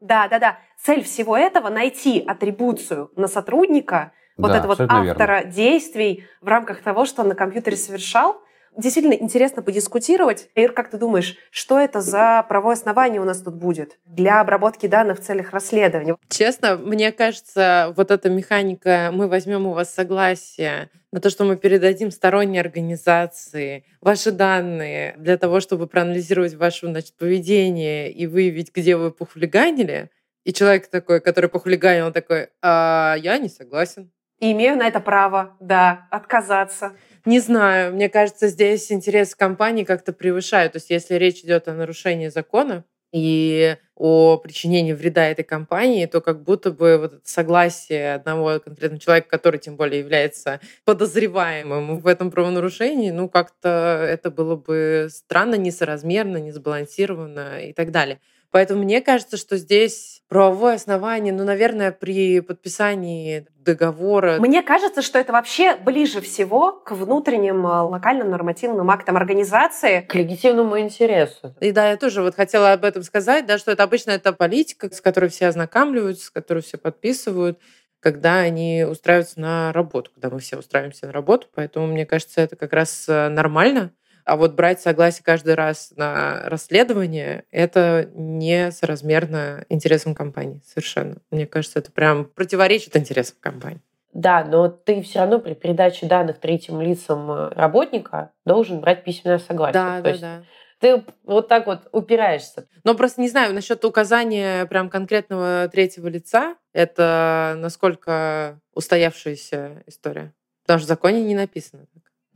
Да, да, да. Цель всего этого найти атрибуцию на сотрудника, вот Да, это вот автора действий в рамках того, что он на компьютере совершал. Действительно интересно подискутировать. Ир, как ты думаешь, что это за правовое основание у нас тут будет для обработки данных в целях расследования? Честно, мне кажется, вот эта механика, мы возьмем у вас согласие на то, что мы передадим сторонней организации ваши данные для того, чтобы проанализировать ваше значит, поведение и выявить, где вы похулиганили. И человек такой, который похулиганил, он такой, а я не согласен. И имею на это право, да, отказаться. Не знаю, мне кажется, здесь интерес компании как-то превышают. То есть если речь идет о нарушении закона и о причинении вреда этой компании, то как будто бы вот согласие одного конкретного человека, который тем более является подозреваемым в этом правонарушении, ну как-то это было бы странно, несоразмерно, несбалансированно и так далее. Поэтому мне кажется, что здесь правовое основание, ну, наверное, при подписании договора. Мне кажется, что это вообще ближе всего к внутренним э, локальным нормативным актам организации. К легитимному интересу. И да, я тоже вот хотела об этом сказать, да, что это обычно это политика, с которой все ознакомливаются, с которой все подписывают, когда они устраиваются на работу, когда мы все устраиваемся на работу. Поэтому, мне кажется, это как раз э, нормально. А вот брать согласие каждый раз на расследование — это не соразмерно интересам компании совершенно. Мне кажется, это прям противоречит интересам компании. Да, но ты все равно при передаче данных третьим лицам э, работника должен брать письменное согласие. Да, То да, есть да. Ты вот так вот упираешься. Но просто не знаю, насчет указания прям конкретного третьего лица, это насколько устоявшаяся история. Потому что в законе не написано.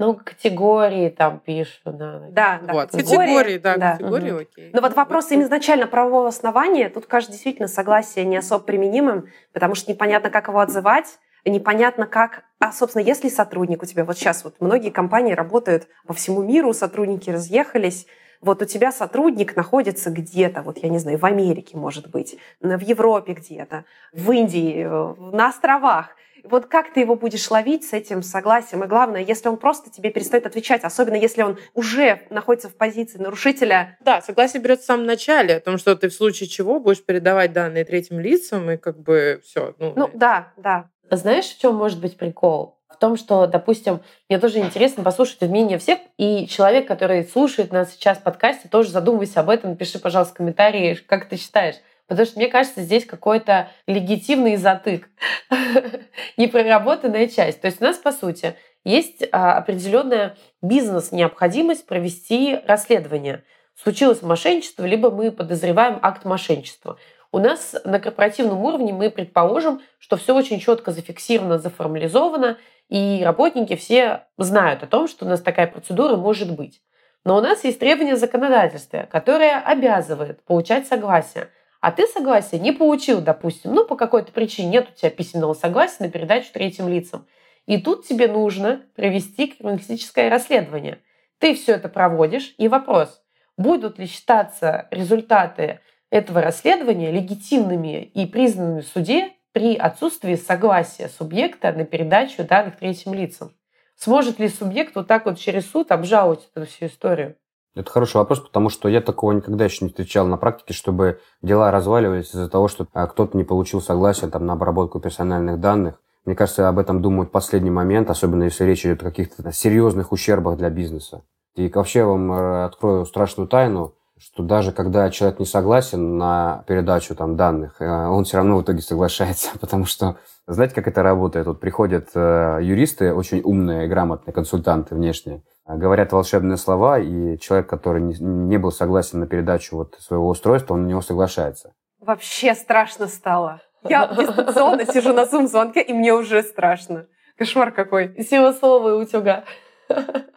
Ну, категории там пишут. Да, Да, да, вот, категории, категории, да, да. категории, Мгм. окей. Но вот вопрос именно изначально правового основания, тут кажется действительно согласие не особо применимым, потому что непонятно, как его отзывать, непонятно, как... А, собственно, если сотрудник у тебя... Вот сейчас вот многие компании работают по всему миру, сотрудники разъехались, вот у тебя сотрудник находится где-то, вот я не знаю, в Америке, может быть, в Европе где-то, в Индии, э, на островах. Вот как ты его будешь ловить с этим согласием? И главное, если он просто тебе перестает отвечать, особенно если он уже находится в позиции нарушителя, Да, согласие берется в самом начале, о том, что ты в случае чего будешь передавать данные третьим лицам, и как бы все. Ну, ну да, да, А Знаешь, в чем может быть прикол? В том, что, допустим, мне тоже интересно послушать мнение всех, и человек, который слушает нас сейчас в подкасте, тоже задумывайся об этом, пиши, пожалуйста, в комментарии, как ты считаешь. Потому что, мне кажется, здесь какой-то легитимный затык, непроработанная часть. То есть у нас, по сути, есть а, определенная бизнес-необходимость провести расследование. Случилось мошенничество, либо мы подозреваем акт мошенничества. У нас на корпоративном уровне мы предположим, что все очень четко зафиксировано, заформализовано, и работники все знают о том, что у нас такая процедура может быть. Но у нас есть требования законодательства, которое обязывает получать согласие. А ты согласие не получил, допустим, ну по какой-то причине нет у тебя письменного согласия на передачу третьим лицам. И тут тебе нужно провести криминалистическое расследование. Ты все это проводишь, и вопрос, будут ли считаться результаты этого расследования легитимными и признанными в суде при отсутствии согласия субъекта на передачу данных третьим лицам. Сможет ли субъект вот так вот через суд обжаловать эту всю историю? Это хороший вопрос, потому что я такого никогда еще не встречал на практике, чтобы дела разваливались из-за того, что а, кто-то не получил согласия там, на обработку персональных данных. Мне кажется, об этом думают в последний момент, особенно если речь идет о каких-то серьезных ущербах для бизнеса. И вообще вам э, открою страшную тайну, что даже когда человек не согласен на передачу там, данных, э, он все равно в итоге соглашается, потому что знаете, как это работает? Вот приходят э, юристы, очень умные, грамотные консультанты внешние, э, говорят волшебные слова, и человек, который не, не был согласен на передачу вот своего устройства, он на него соглашается. вообще страшно стало. Я дистанционно сижу на зум-звонке, и мне уже страшно. Кошмар какой. Сила слова и утюга.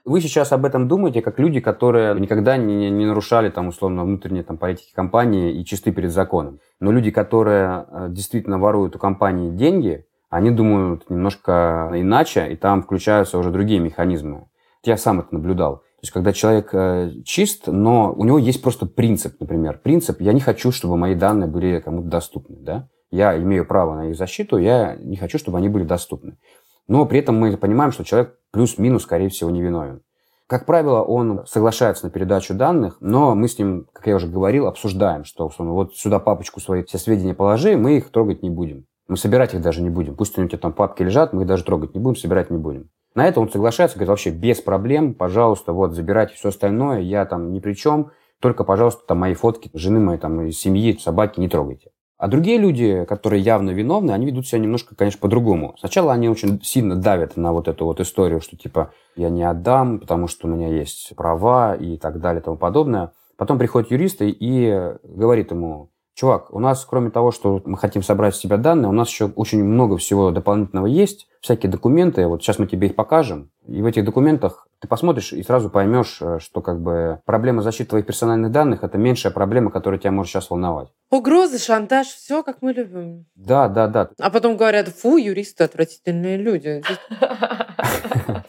Вы сейчас об этом думаете, как люди, которые никогда не, не нарушали там, условно, внутренние там, политики компании и чисты перед законом. Но люди, которые э, действительно воруют у компании деньги, они думают немножко иначе, и там включаются уже другие механизмы. Я сам это наблюдал. То есть, когда человек э, чист, но у него есть просто принцип, например. Принцип, я не хочу, чтобы мои данные были кому-то доступны, да? Я имею право на их защиту, я не хочу, чтобы они были доступны. Но при этом мы понимаем, что человек плюс-минус, скорее всего, невиновен. Как правило, он соглашается на передачу данных, но мы с ним, как я уже говорил, обсуждаем, что условно, вот сюда папочку свои все сведения положи, мы их трогать не будем. Мы собирать их даже не будем. Пусть у тебя там папки лежат, мы их даже трогать не будем, собирать не будем. На это он соглашается, говорит, вообще без проблем, пожалуйста, вот, забирайте все остальное, я там ни при чем, только, пожалуйста, там мои фотки, жены моей, там, семьи, собаки не трогайте. А другие люди, которые явно виновны, они ведут себя немножко, конечно, по-другому. Сначала они очень сильно давят на вот эту вот историю, что типа я не отдам, потому что у меня есть права и так далее и тому подобное. Потом приходит юрист и говорит ему, чувак, у нас, кроме того, что мы хотим собрать с тебя данные, у нас еще очень много всего дополнительного есть, всякие документы, вот сейчас мы тебе их покажем, и в этих документах ты посмотришь и сразу поймешь, э, что как бы проблема защиты твоих персональных данных – это меньшая проблема, которая тебя может сейчас волновать. Угрозы, шантаж, все как мы любим. Да, да, да. А потом говорят, фу, юристы отвратительные люди.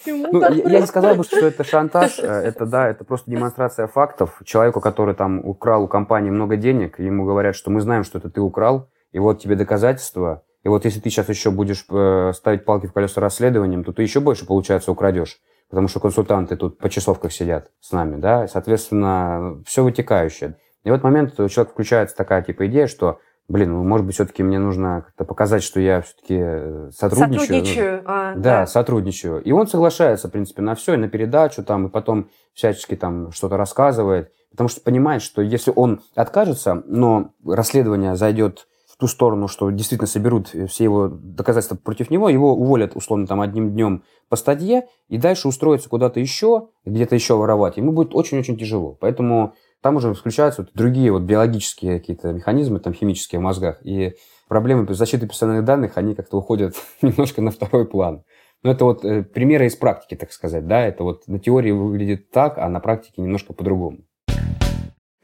Ну, я не сказал бы, что это шантаж, э, это да, это просто демонстрация фактов. Человеку, который там украл у компании много денег, ему говорят, что мы знаем, что это ты украл, и вот тебе доказательства, и вот если ты сейчас еще будешь э, ставить палки в колеса расследованием, то ты еще больше, получается, украдешь потому что консультанты тут по часовках сидят с нами, да, соответственно, все вытекающее. И в этот момент у человека включается такая типа идея, что блин, ну, может быть, все-таки мне нужно как-то показать, что я все-таки э, сотрудничаю. Сотрудничаю. А, да, да, сотрудничаю. И он соглашается, в принципе, на все, и на передачу там, и потом всячески там что-то рассказывает, потому что понимает, что если он откажется, но расследование зайдет ту сторону, что действительно соберут все его доказательства против него, его уволят, условно, там одним днем по статье, и дальше устроиться куда-то еще, где-то еще воровать, ему будет очень-очень тяжело. Поэтому там уже включаются вот другие вот биологические какие-то механизмы, там химические в мозгах, и проблемы защиты персональных данных, они как-то уходят немножко на второй план. Но это вот э, примеры из практики, так сказать, да, это вот на теории выглядит так, а на практике немножко по-другому.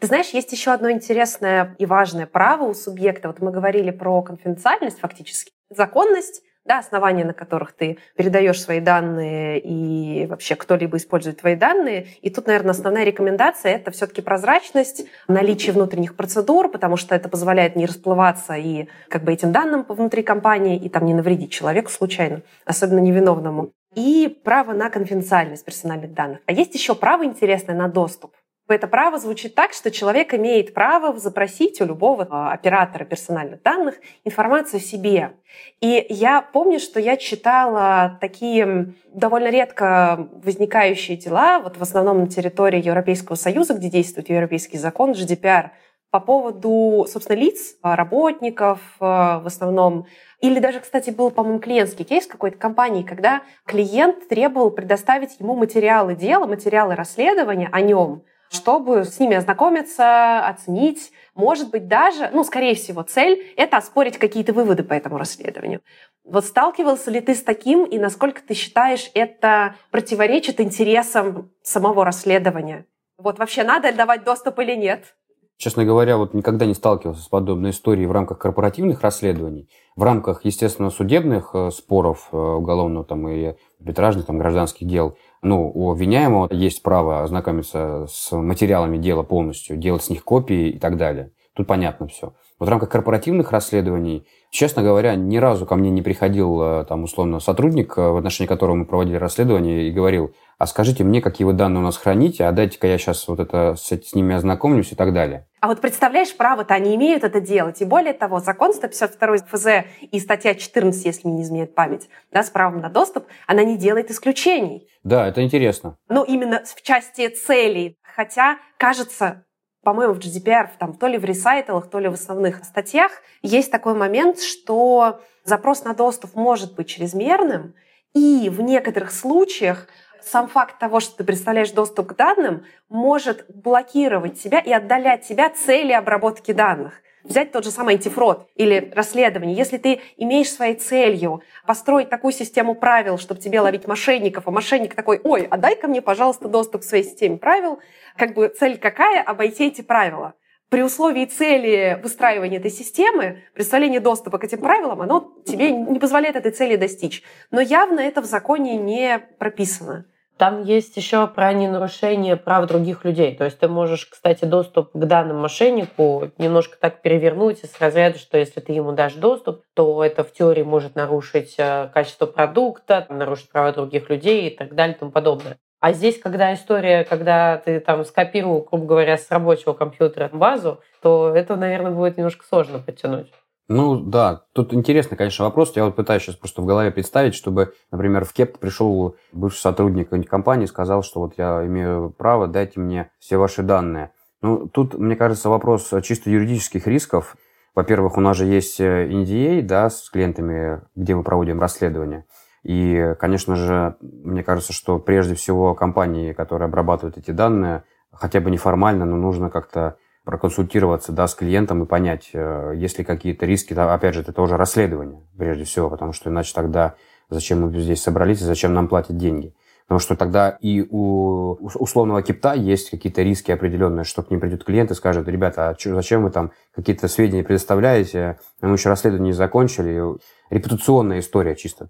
Ты знаешь, есть еще одно интересное и важное право у субъекта. Вот мы говорили про конфиденциальность фактически. Законность да, основания, на которых ты передаешь свои данные и вообще кто-либо использует твои данные. И тут, наверное, основная рекомендация — это все-таки прозрачность, наличие внутренних процедур, потому что это позволяет не расплываться и как бы этим данным внутри компании и там не навредить человеку случайно, особенно невиновному. И право на конфиденциальность персональных данных. А есть еще право интересное на доступ. Это право звучит так, что человек имеет право запросить у любого а, оператора персональных данных информацию о себе. И я помню, что я читала такие довольно редко возникающие дела, вот в основном на территории Европейского Союза, где действует европейский закон GDPR, по поводу, собственно, лиц, а, работников а, в основном. Или даже, кстати, был, по-моему, клиентский кейс какой-то компании, когда клиент требовал предоставить ему материалы дела, материалы расследования о нем, чтобы с ними ознакомиться, оценить. Может быть, даже, ну, скорее всего, цель — это оспорить какие-то выводы по этому расследованию. Вот сталкивался ли ты с таким, и насколько ты считаешь, это противоречит интересам самого расследования? Вот вообще надо давать доступ или нет? Честно говоря, вот никогда не сталкивался с подобной историей в рамках корпоративных расследований. В рамках, естественно, судебных э, споров э, уголовного там, и арбитражных там, гражданских дел – ну, у обвиняемого есть право ознакомиться с материалами дела полностью, делать с них копии и так далее. Тут понятно все. Вот в рамках корпоративных расследований, честно говоря, ни разу ко мне не приходил э, там условно сотрудник, э, в отношении которого мы проводили расследование, и говорил, а скажите мне, какие вы данные у нас храните, а дайте-ка я сейчас вот это с, с ними ознакомлюсь и так далее. А вот представляешь, право-то они имеют это делать. И более того, закон 152 ФЗ и статья 14, если мне не изменяет память, да, с правом на доступ, она не делает исключений. Да, это интересно. Ну, именно в части целей. Хотя, кажется, по-моему, в GDPR, там, то ли в ресайталах, то ли в основных статьях, есть такой момент, что запрос на доступ может быть чрезмерным, и в некоторых случаях сам факт того, что ты представляешь доступ к данным, может блокировать тебя и отдалять тебя цели обработки данных. Взять тот же самый антифрод или расследование. Если ты имеешь своей целью построить такую систему правил, чтобы тебе ловить мошенников, а мошенник такой, ой, а дай-ка мне, пожалуйста, доступ к своей системе правил, как бы цель какая? Обойти эти правила при условии цели выстраивания этой системы, представление доступа к этим правилам, оно тебе не позволяет этой цели достичь. Но явно это в законе не прописано. Там есть еще про ненарушение прав других людей. То есть ты можешь, кстати, доступ к данным мошеннику немножко так перевернуть из разряда, что если ты ему дашь доступ, то это в теории может нарушить э, качество продукта, нарушить права других людей и так далее и тому подобное. А здесь, когда история, когда ты там скопировал, грубо говоря, с рабочего компьютера базу, то это, наверное, будет немножко сложно подтянуть. Ну да, тут интересный, конечно, вопрос. Я вот пытаюсь сейчас просто в голове представить, чтобы, например, в КЕП пришел бывший сотрудник какой-нибудь компании и сказал, что вот я имею право, дайте мне все ваши данные. Ну, тут, мне кажется, вопрос чисто юридических рисков. Во-первых, у нас же есть NDA, да, с клиентами, где мы проводим расследование. И, конечно же, мне кажется, что прежде всего компании, которые обрабатывают эти данные, хотя бы неформально, но нужно как-то проконсультироваться да, с клиентом и понять, э, есть ли какие-то риски. Да, опять же, это тоже расследование, прежде всего, потому что иначе тогда зачем мы здесь собрались и зачем нам платят деньги. Потому что тогда и у условного кипта есть какие-то риски определенные, что к ним придет клиент и скажет, ребята, а чё, зачем вы там какие-то сведения предоставляете, мы еще расследование не закончили. Репутационная история чисто.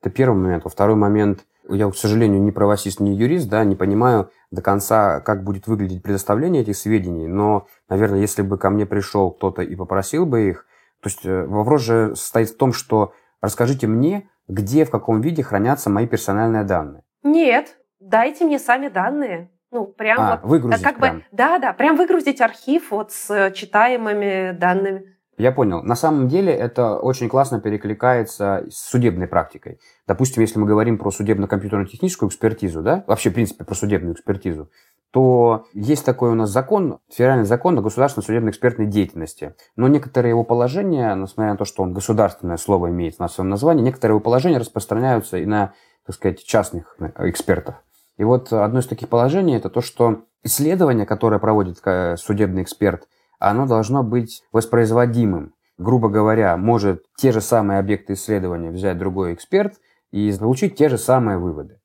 Это первый момент. Во второй момент, я, к сожалению, не правосист, не юрист, да, не понимаю до конца, как будет выглядеть предоставление этих сведений, но, наверное, если бы ко мне пришел кто-то и попросил бы их, то есть э, вопрос же состоит в том, что расскажите мне, где, в каком виде хранятся мои персональные данные. Нет, дайте мне сами данные. Ну, прям а, вот, выгрузить как прям. бы, да, да, прям выгрузить архив вот с читаемыми данными. Я понял. На самом деле это очень классно перекликается с судебной практикой. Допустим, если мы говорим про судебно-компьютерно-техническую экспертизу, да, вообще, в принципе, про судебную экспертизу, то есть такой у нас закон, федеральный закон о государственной судебной экспертной деятельности. Но некоторые его положения, несмотря на то, что он государственное слово имеет на своем названии, некоторые его положения распространяются и на, так сказать, частных экспертов. И вот одно из таких положений – это то, что исследование, которое проводит э, судебный эксперт – оно должно быть воспроизводимым. Грубо говоря, может те же самые объекты исследования взять другой эксперт и получить те же самые выводы.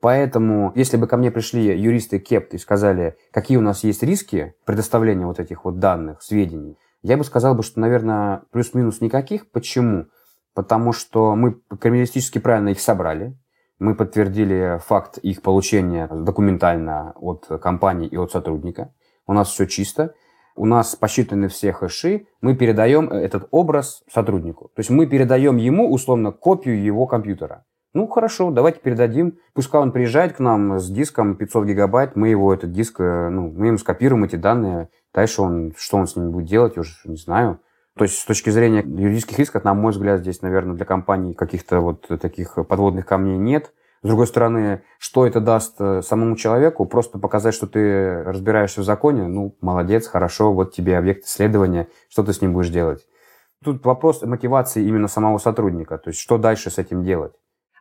Поэтому, если бы ко мне пришли юристы КЕПТ и сказали, какие у нас есть риски предоставления вот этих вот данных, сведений, я бы сказал, бы, что, наверное, плюс-минус никаких. Почему? Потому что мы криминалистически правильно их собрали, мы подтвердили факт их получения документально от компании и от сотрудника. У нас все чисто у нас посчитаны все хэши, мы передаем этот образ сотруднику. То есть мы передаем ему, условно, копию его компьютера. Ну, хорошо, давайте передадим. Пускай он приезжает к нам с диском 500 гигабайт, мы его, этот диск, э, ну, мы ему скопируем эти данные. Дальше он, что он с ними будет делать, я уже не знаю. То есть с точки зрения юридических рисков, на мой взгляд, здесь, наверное, для компании каких-то вот таких подводных камней нет. С другой стороны, что это даст э, самому человеку? Просто показать, что ты разбираешься в законе, ну, молодец, хорошо, вот тебе объект исследования, что ты с ним будешь делать? Тут вопрос мотивации именно самого сотрудника, то есть что дальше с этим делать?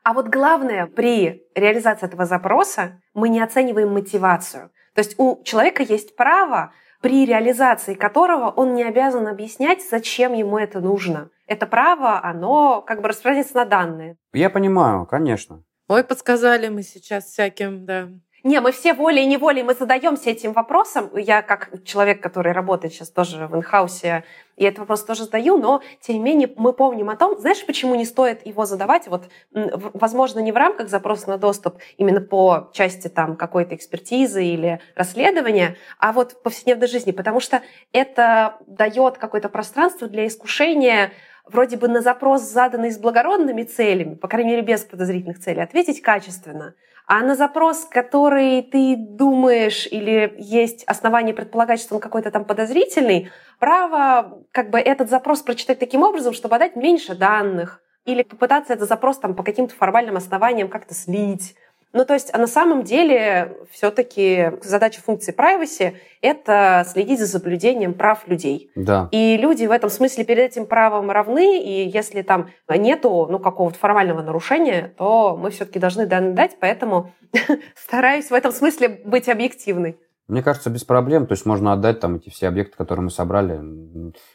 А вот главное, при реализации этого запроса мы не оцениваем мотивацию. То есть у человека есть право, при реализации которого он не обязан объяснять, зачем ему это нужно. Это право, оно как бы распространяется на данные. Я понимаю, конечно. Ой, подсказали мы сейчас всяким, да. Не, мы все волей и неволей мы задаемся этим вопросом. Я как человек, который работает сейчас тоже в инхаусе, я этот вопрос тоже задаю, но тем не менее мы помним о том, знаешь, почему не стоит его задавать, вот, возможно, не в рамках запроса на доступ именно по части там какой-то экспертизы или расследования, а вот в повседневной жизни, потому что это дает какое-то пространство для искушения вроде бы на запрос, заданный с благородными целями, по крайней мере, без подозрительных целей, ответить качественно. А на запрос, который ты думаешь или есть основания предполагать, что он какой-то там подозрительный, право как бы этот запрос прочитать таким образом, чтобы отдать меньше данных, или попытаться этот запрос там по каким-то формальным основаниям как-то слить, ну, то есть, а на самом деле все-таки задача функции privacy — это следить за соблюдением прав людей. Да. И люди в этом смысле перед этим правом равны, и если там нету ну, какого-то формального нарушения, то мы все-таки должны данные дать, поэтому стараюсь в этом смысле быть объективной. Мне кажется, без проблем. То есть можно отдать там эти все объекты, которые мы собрали.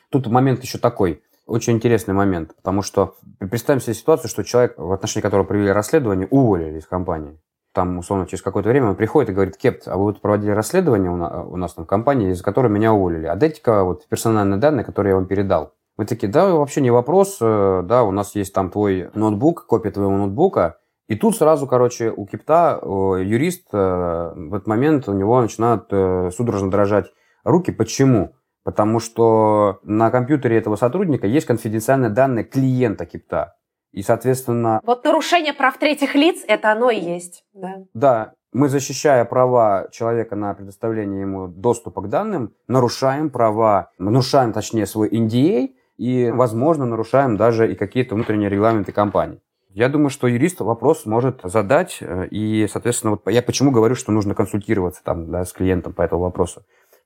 Тут момент еще такой очень интересный момент, потому что представим себе ситуацию, что человек, в отношении которого провели расследование, уволили из компании там, условно, через какое-то время он приходит и говорит, Кепт, а вы вот проводили расследование у нас, у нас там в компании, из-за которой меня уволили. А дайте-ка вот персональные данные, которые я вам передал. Вы такие, да, вообще не вопрос, э, да, у нас есть там твой ноутбук, копия твоего ноутбука, И тут сразу, короче, у Кипта юрист э, в этот момент у него начинают э, судорожно дрожать руки. Почему? Потому что на компьютере этого сотрудника есть конфиденциальные данные клиента Кипта. И, соответственно... Вот нарушение прав третьих лиц, это оно и есть. Да. да, мы, защищая права человека на предоставление ему доступа к данным, нарушаем права, нарушаем, точнее, свой NDA и, возможно, нарушаем даже и какие-то внутренние регламенты компании. Я думаю, что юрист вопрос может задать, э, и, соответственно, вот я почему говорю, что нужно консультироваться там, да, с клиентом по этому вопросу.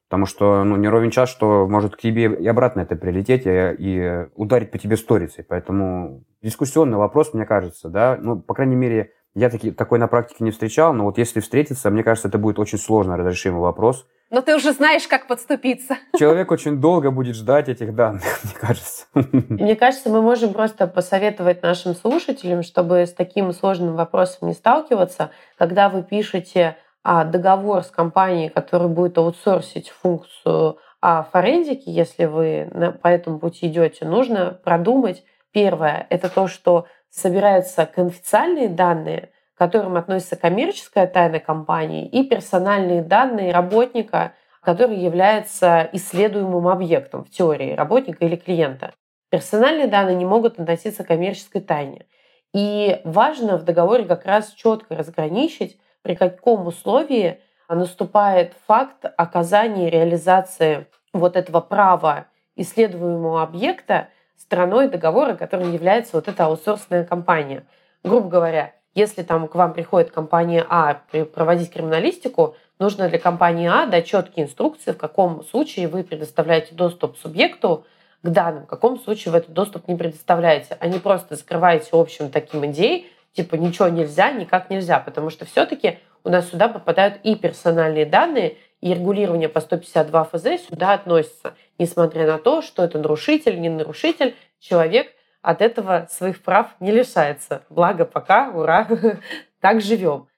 Потому что ну, не ровен час, что может к тебе и обратно это прилететь и, и ударить по тебе сторицей. Поэтому дискуссионный вопрос, мне кажется, да, ну, по крайней мере, я таки, такой на практике не встречал, но вот если встретиться, мне кажется, это будет очень сложно разрешимый вопрос. Но ты уже знаешь, как подступиться. Человек очень долго будет ждать этих данных, мне кажется. Мне кажется, мы можем просто посоветовать нашим слушателям, чтобы с таким сложным вопросом не сталкиваться, когда вы пишете а договор с компанией, который будет аутсорсить функцию а форензики, если вы по этому пути идете, нужно продумать. Первое – это то, что собираются конфиденциальные данные, к которым относится коммерческая тайна компании, и персональные данные работника, который является исследуемым объектом в теории работника или клиента. Персональные данные не могут относиться к коммерческой тайне. И важно в договоре как раз четко разграничить, при каком условии наступает факт оказания реализации вот этого права исследуемого объекта стороной договора, которым является вот эта аутсорсная компания. Грубо говоря, если там к вам приходит компания А проводить криминалистику, нужно для компании А дать четкие инструкции, в каком случае вы предоставляете доступ субъекту к данным, в каком случае вы этот доступ не предоставляете, а не просто закрываете общим таким идеей, типа ничего нельзя, никак нельзя, потому что все-таки у нас сюда попадают и персональные данные, и регулирование по 152 ФЗ сюда относится, несмотря на то, что это нарушитель, не нарушитель, человек от этого своих прав не лишается. Благо пока, ура, так живем.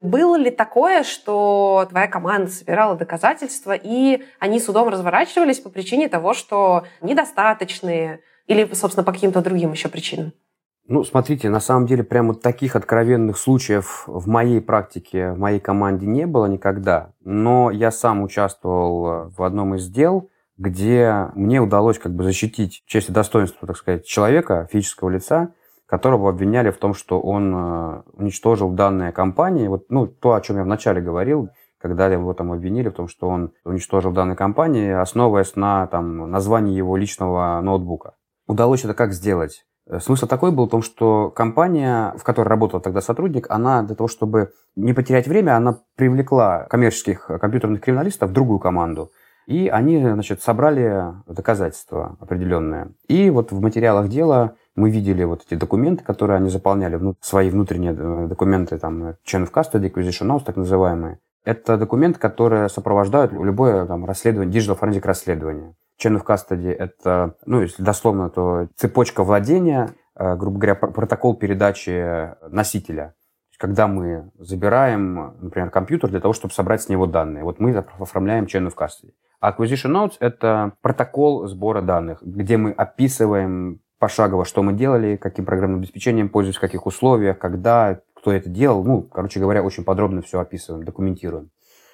Было ли такое, что твоя команда собирала доказательства, и они судом разворачивались по причине того, что недостаточные, или, собственно, по каким-то другим еще причинам? Ну, смотрите, на самом деле, прямо таких откровенных случаев в моей практике, в моей команде не было никогда. Но я сам участвовал э, в одном из дел, где мне удалось как бы защитить честь и достоинство, так сказать, человека, физического лица, которого обвиняли в том, что он э, уничтожил данные компании. Вот, ну, то, о чем я вначале говорил, когда его там обвинили в том, что он уничтожил данные компании, основываясь на там, названии его личного ноутбука. Удалось это как сделать? Э, смысл такой был в том, что компания, в которой работал тогда сотрудник, она для того, чтобы не потерять время, она привлекла коммерческих компьютерных криминалистов в другую команду. И они, значит, собрали доказательства определенные. И вот в материалах дела мы видели вот эти документы, которые они заполняли, свои внутренние э, документы, там, of custody, acquisition notes, так называемые. Это документы, которые сопровождают любое там, расследование, digital forensic расследование. Chain of custody – это, ну, если дословно, то цепочка владения, э, грубо говоря, протокол передачи носителя. Когда мы забираем, например, компьютер для того, чтобы собрать с него данные. Вот мы оформляем chain of custody. Acquisition notes – это протокол сбора данных, где мы описываем пошагово, что мы делали, каким программным обеспечением пользуясь, в каких условиях, когда, кто это делал. Ну, короче говоря, очень подробно все описываем, документируем.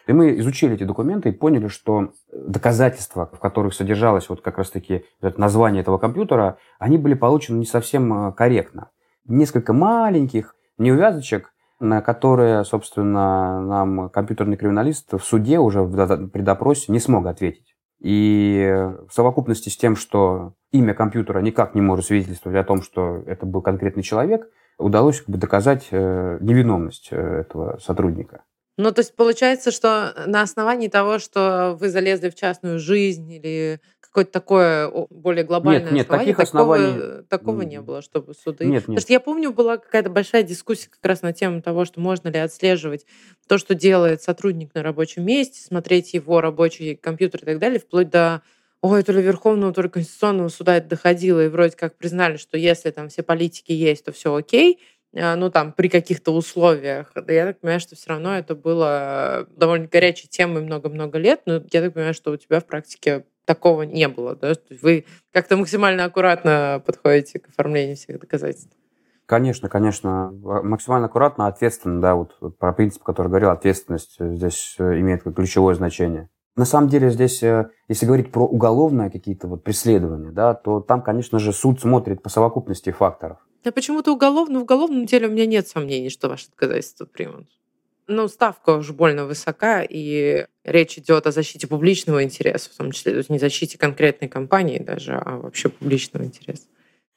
И мы изучили эти документы и поняли, что доказательства, в которых содержалось вот как раз-таки название этого компьютера, они были получены не совсем э, корректно. Несколько маленьких неувязочек, на которые, собственно, нам компьютерный криминалист в суде уже при допросе не смог ответить. И в совокупности с тем, что имя компьютера никак не может свидетельствовать о том, что это был конкретный человек, удалось как бы доказать э, невиновность э, этого сотрудника. Ну, то есть получается, что на основании того, что вы залезли в частную жизнь или какое-то такое более глобальное нет, нет, основание, таких такого, оснований... такого не было, чтобы суды... Нет, нет. Потому что я помню, была какая-то большая дискуссия как раз на тему того, что можно ли отслеживать то, что делает сотрудник на рабочем месте, смотреть его рабочий компьютер и так далее, вплоть до ой, то ли Верховного, то ли Конституционного суда это доходило, и вроде как признали, что если там все политики есть, то все окей, ну, там, при каких-то условиях. Я так понимаю, что все равно это было довольно горячей темой много-много лет, но я так понимаю, что у тебя в практике такого не было, да? Вы как-то максимально аккуратно подходите к оформлению всех доказательств. Конечно, конечно. Максимально аккуратно, ответственно, да, вот про принцип, который говорил, ответственность здесь имеет ключевое значение. На самом деле здесь, если говорить про уголовные какие-то вот преследования, да, то там, конечно же, суд смотрит по совокупности факторов. А почему-то уголовно, в уголовном деле у меня нет сомнений, что ваши доказательства примут. Ну, ставка уже больно высока, и речь идет о защите публичного интереса, в том числе, то есть не защите конкретной компании даже, а вообще публичного интереса.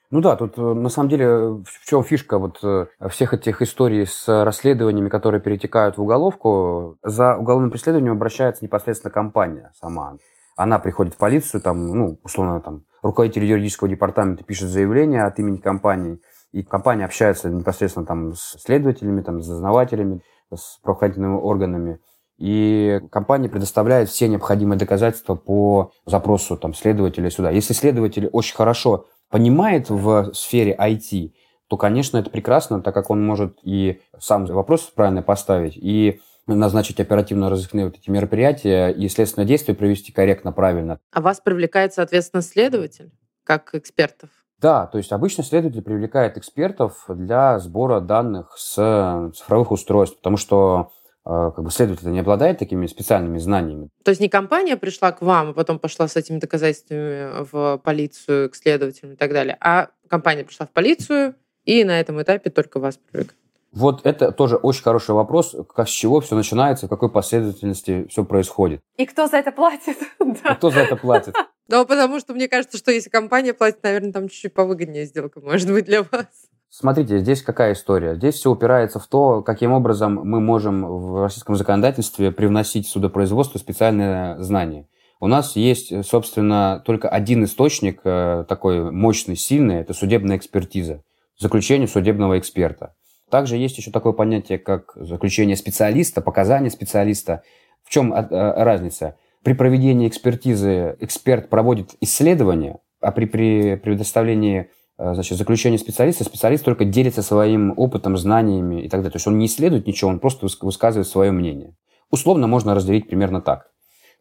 Ну да, тут э, на самом деле в чем фишка вот э, всех этих историй с расследованиями, которые перетекают в уголовку, за уголовным преследованием обращается непосредственно компания сама. Она приходит в полицию, там, ну, условно, там, руководитель юридического департамента пишет заявление от имени компании, и компания общается непосредственно там с следователями, там, с дознавателями, с правоохранительными органами. И компания предоставляет все необходимые доказательства по запросу там, следователя сюда. Если следователь очень хорошо понимает в сфере IT, то, конечно, это прекрасно, так как он может и сам вопрос правильно поставить, и назначить оперативно-розыскные вот эти мероприятия и следственное действие провести корректно, правильно. А вас привлекает, соответственно, следователь как экспертов? Да, то есть обычно следователь привлекает экспертов для сбора данных с цифровых устройств, потому что э, как бы следователь не обладает такими специальными знаниями. То есть не компания пришла к вам, а потом пошла с этими доказательствами в полицию, к следователям и так далее, а компания пришла в полицию и на этом этапе только вас привлекает? Вот это тоже очень хороший вопрос, как с чего все начинается, в какой последовательности все происходит. И кто за это платит? И кто за это платит? Ну, потому что мне кажется, что если компания платит, наверное, там чуть-чуть повыгоднее сделка может быть для вас. Смотрите, здесь какая история? Здесь все упирается в то, каким образом мы можем в российском законодательстве привносить в судопроизводство специальные знания. У нас есть, собственно, только один источник э, такой мощный, сильный, это судебная экспертиза, заключение судебного эксперта. Также есть еще такое понятие, как заключение специалиста, показания специалиста. В чем э, разница? При проведении экспертизы эксперт проводит исследование, а при, при предоставлении э, значит, заключения специалиста специалист только делится своим опытом, знаниями и так далее. То есть он не исследует ничего, он просто высказывает свое мнение. Условно можно разделить примерно так.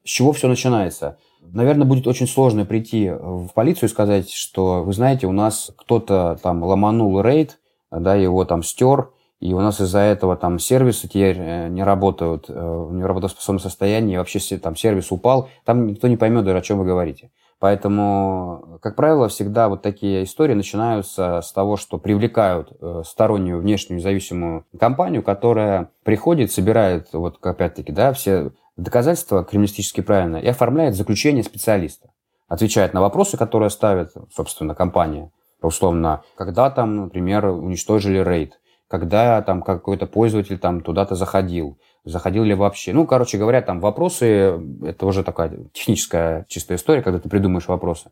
С чего все начинается? Наверное, будет очень сложно прийти в полицию и сказать, что, вы знаете, у нас кто-то там ломанул рейд, да, его там стер, и у нас из-за этого там сервисы теперь э, не работают, э, в неработоспособном состоянии, и вообще там сервис упал, там никто не поймет, о чем вы говорите. Поэтому, как правило, всегда вот такие истории начинаются с того, что привлекают э, стороннюю внешнюю независимую компанию, которая приходит, собирает, вот опять-таки, да, все доказательства криминалистически правильно и оформляет заключение специалиста. Отвечает на вопросы, которые ставит, собственно, компания. Условно, когда там, например, уничтожили рейд, когда там какой-то пользователь там туда-то заходил, заходил ли вообще. Ну, короче говоря, там вопросы, это уже такая техническая чистая история, когда ты придумаешь вопросы.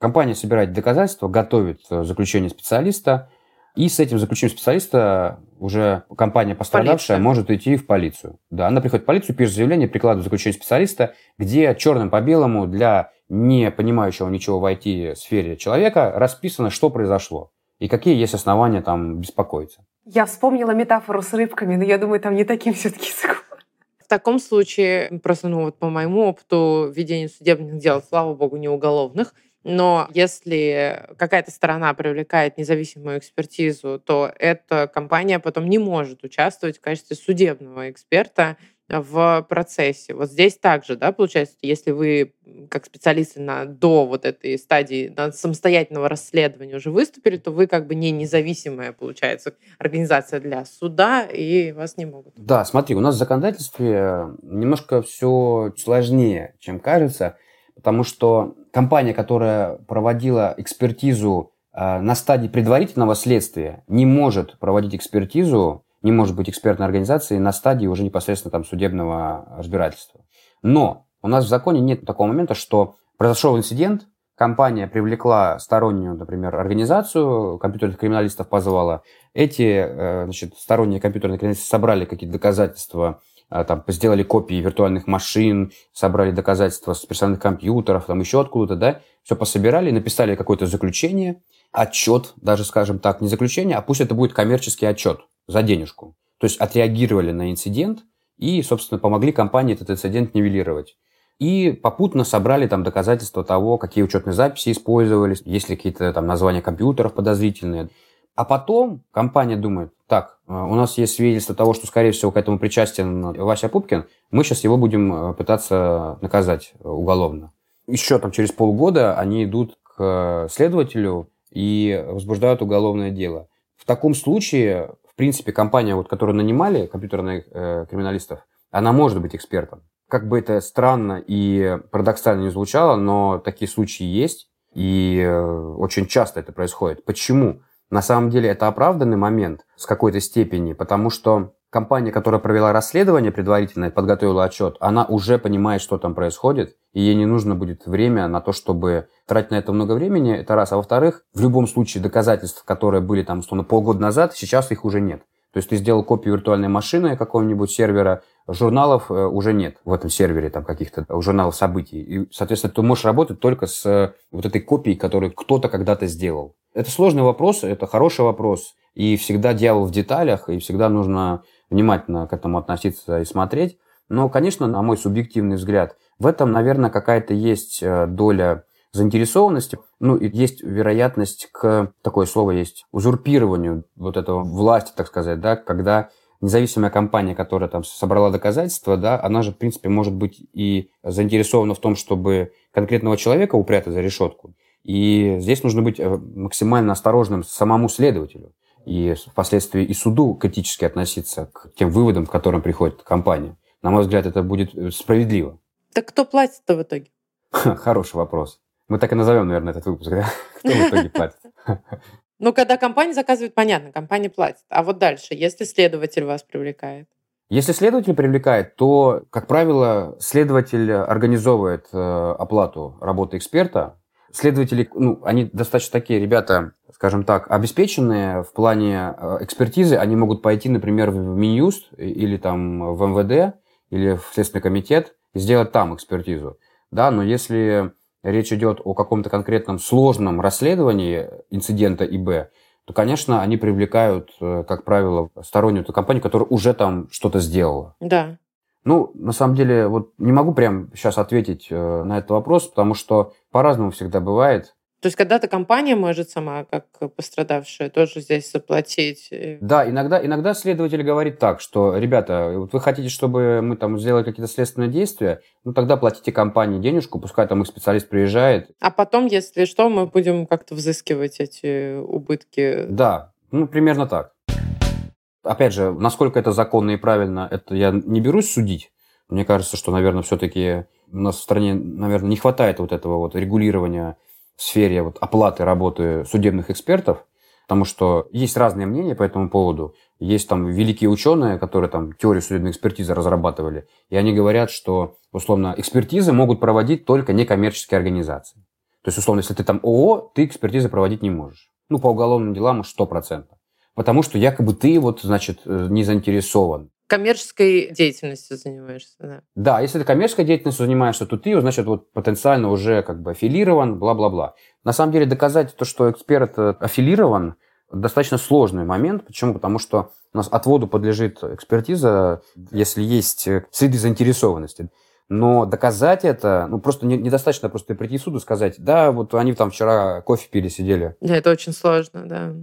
Компания собирает доказательства, готовит заключение специалиста, и с этим заключением специалиста уже компания пострадавшая Полиция. может идти в полицию. Да, она приходит в полицию, пишет заявление, прикладывает заключение специалиста, где черным по белому для не понимающего ничего в IT-сфере человека расписано, что произошло и какие есть основания там беспокоиться. Я вспомнила метафору с рыбками, но я думаю, там не таким все-таки. В таком случае, просто ну вот по моему опыту ведения судебных дел, слава богу, не уголовных, но если какая-то сторона привлекает независимую экспертизу, то эта компания потом не может участвовать в качестве судебного эксперта в процессе. Вот здесь также, да, получается, если вы как специалисты на, до вот этой стадии самостоятельного расследования уже выступили, то вы как бы не независимая, получается, организация для суда, и вас не могут. Да, смотри, у нас в законодательстве немножко все сложнее, чем кажется, потому что компания, которая проводила экспертизу э, на стадии предварительного следствия, не может проводить экспертизу не может быть экспертной организацией на стадии уже непосредственно там судебного разбирательства. Но у нас в законе нет такого момента, что произошел инцидент, компания привлекла стороннюю, например, организацию, компьютерных криминалистов позвала. Эти э, значит, сторонние компьютерные криминалисты собрали какие-то доказательства, э, там, сделали копии виртуальных машин, собрали доказательства с персональных компьютеров, там еще откуда-то, да, все пособирали, написали какое-то заключение, отчет, даже, скажем так, не заключение, а пусть это будет коммерческий отчет за денежку. То есть отреагировали на инцидент и, собственно, помогли компании этот инцидент нивелировать. И попутно собрали там доказательства того, какие учетные записи использовались, есть ли какие-то там названия компьютеров подозрительные. А потом компания думает, так, э, у нас есть свидетельство того, что, скорее всего, к этому причастен Вася Пупкин, мы сейчас его будем пытаться наказать уголовно. Еще там через полгода они идут к следователю и возбуждают уголовное дело. В таком случае, в принципе, компания, вот, которую нанимали, компьютерных э, криминалистов, она может быть экспертом. Как бы это странно и парадоксально не звучало, но такие случаи есть, и э, очень часто это происходит. Почему? На самом деле это оправданный момент с какой-то степени, потому что компания, которая провела расследование предварительно и подготовила отчет, она уже понимает, что там происходит, и ей не нужно будет время на то, чтобы тратить на это много времени, это раз. А во-вторых, в любом случае доказательств, которые были там, условно, полгода назад, сейчас их уже нет. То есть ты сделал копию виртуальной машины какого-нибудь сервера, журналов э, уже нет в этом сервере, там каких-то журналов событий. И, соответственно, ты можешь работать только с э, вот этой копией, которую кто-то когда-то сделал. Это сложный вопрос, это хороший вопрос. И всегда дьявол в деталях, и всегда нужно внимательно к этому относиться и смотреть. Но, конечно, на мой субъективный взгляд, в этом, наверное, какая-то есть э, доля заинтересованности. Ну, и есть вероятность к, такое слово есть, узурпированию вот этого власти, так сказать, да, когда независимая компания, которая там собрала доказательства, да, она же, в принципе, может быть и заинтересована в том, чтобы конкретного человека упрятать за решетку. И здесь нужно быть э, максимально осторожным самому следователю и впоследствии и суду критически относиться к тем выводам, к которым приходит компания. На мой взгляд, это будет э, справедливо. Так кто платит-то в итоге? Хороший вопрос. Мы так и назовем, наверное, этот выпуск, да? Кто в итоге платит? Ну, когда компания заказывает, понятно, компания платит. А вот дальше, если следователь вас привлекает? Если следователь привлекает, то, как правило, следователь организовывает э, оплату работы эксперта, следователи, ну, они достаточно такие ребята, скажем так, обеспеченные в плане э, экспертизы. Они могут пойти, например, в Минюст или там в МВД или в Следственный комитет и сделать там экспертизу. Да, но если речь идет о каком-то конкретном сложном расследовании инцидента ИБ, то, конечно, они привлекают, э, как правило, стороннюю компанию, которая уже там что-то сделала. Да. Ну, на самом деле, вот не могу прям сейчас ответить э, на этот вопрос, потому что по-разному всегда бывает. То есть когда-то компания может сама, как пострадавшая, тоже здесь заплатить? Да, иногда, иногда следователь говорит так, что, ребята, вот вы хотите, чтобы мы там сделали какие-то следственные действия, ну тогда платите компании денежку, пускай там их специалист приезжает. А потом, если что, мы будем как-то взыскивать эти убытки? Да, ну примерно так. Опять же, насколько это законно и правильно, это я не берусь судить. Мне кажется, что, наверное, все-таки у нас в стране, наверное, не хватает вот этого вот регулирования в сфере вот оплаты работы судебных экспертов, потому что есть разные мнения по этому поводу. Есть там великие ученые, которые там теорию судебной экспертизы разрабатывали, и они говорят, что, условно, экспертизы могут проводить только некоммерческие организации. То есть, условно, если ты там ООО, ты экспертизы проводить не можешь. Ну, по уголовным делам уж 100% потому что якобы ты вот, значит, э, не заинтересован. Коммерческой деятельностью занимаешься, да. Да, если ты коммерческой деятельностью занимаешься, то ты, значит, вот потенциально уже как бы аффилирован, бла-бла-бла. На самом деле доказать то, что эксперт э, аффилирован, достаточно сложный момент. Почему? Потому что у нас отводу подлежит экспертиза, если есть э, следы заинтересованности. Но доказать это, ну, просто не, недостаточно просто прийти в суд и сказать, да, вот они там вчера кофе пили, сидели. Да, это очень сложно, да.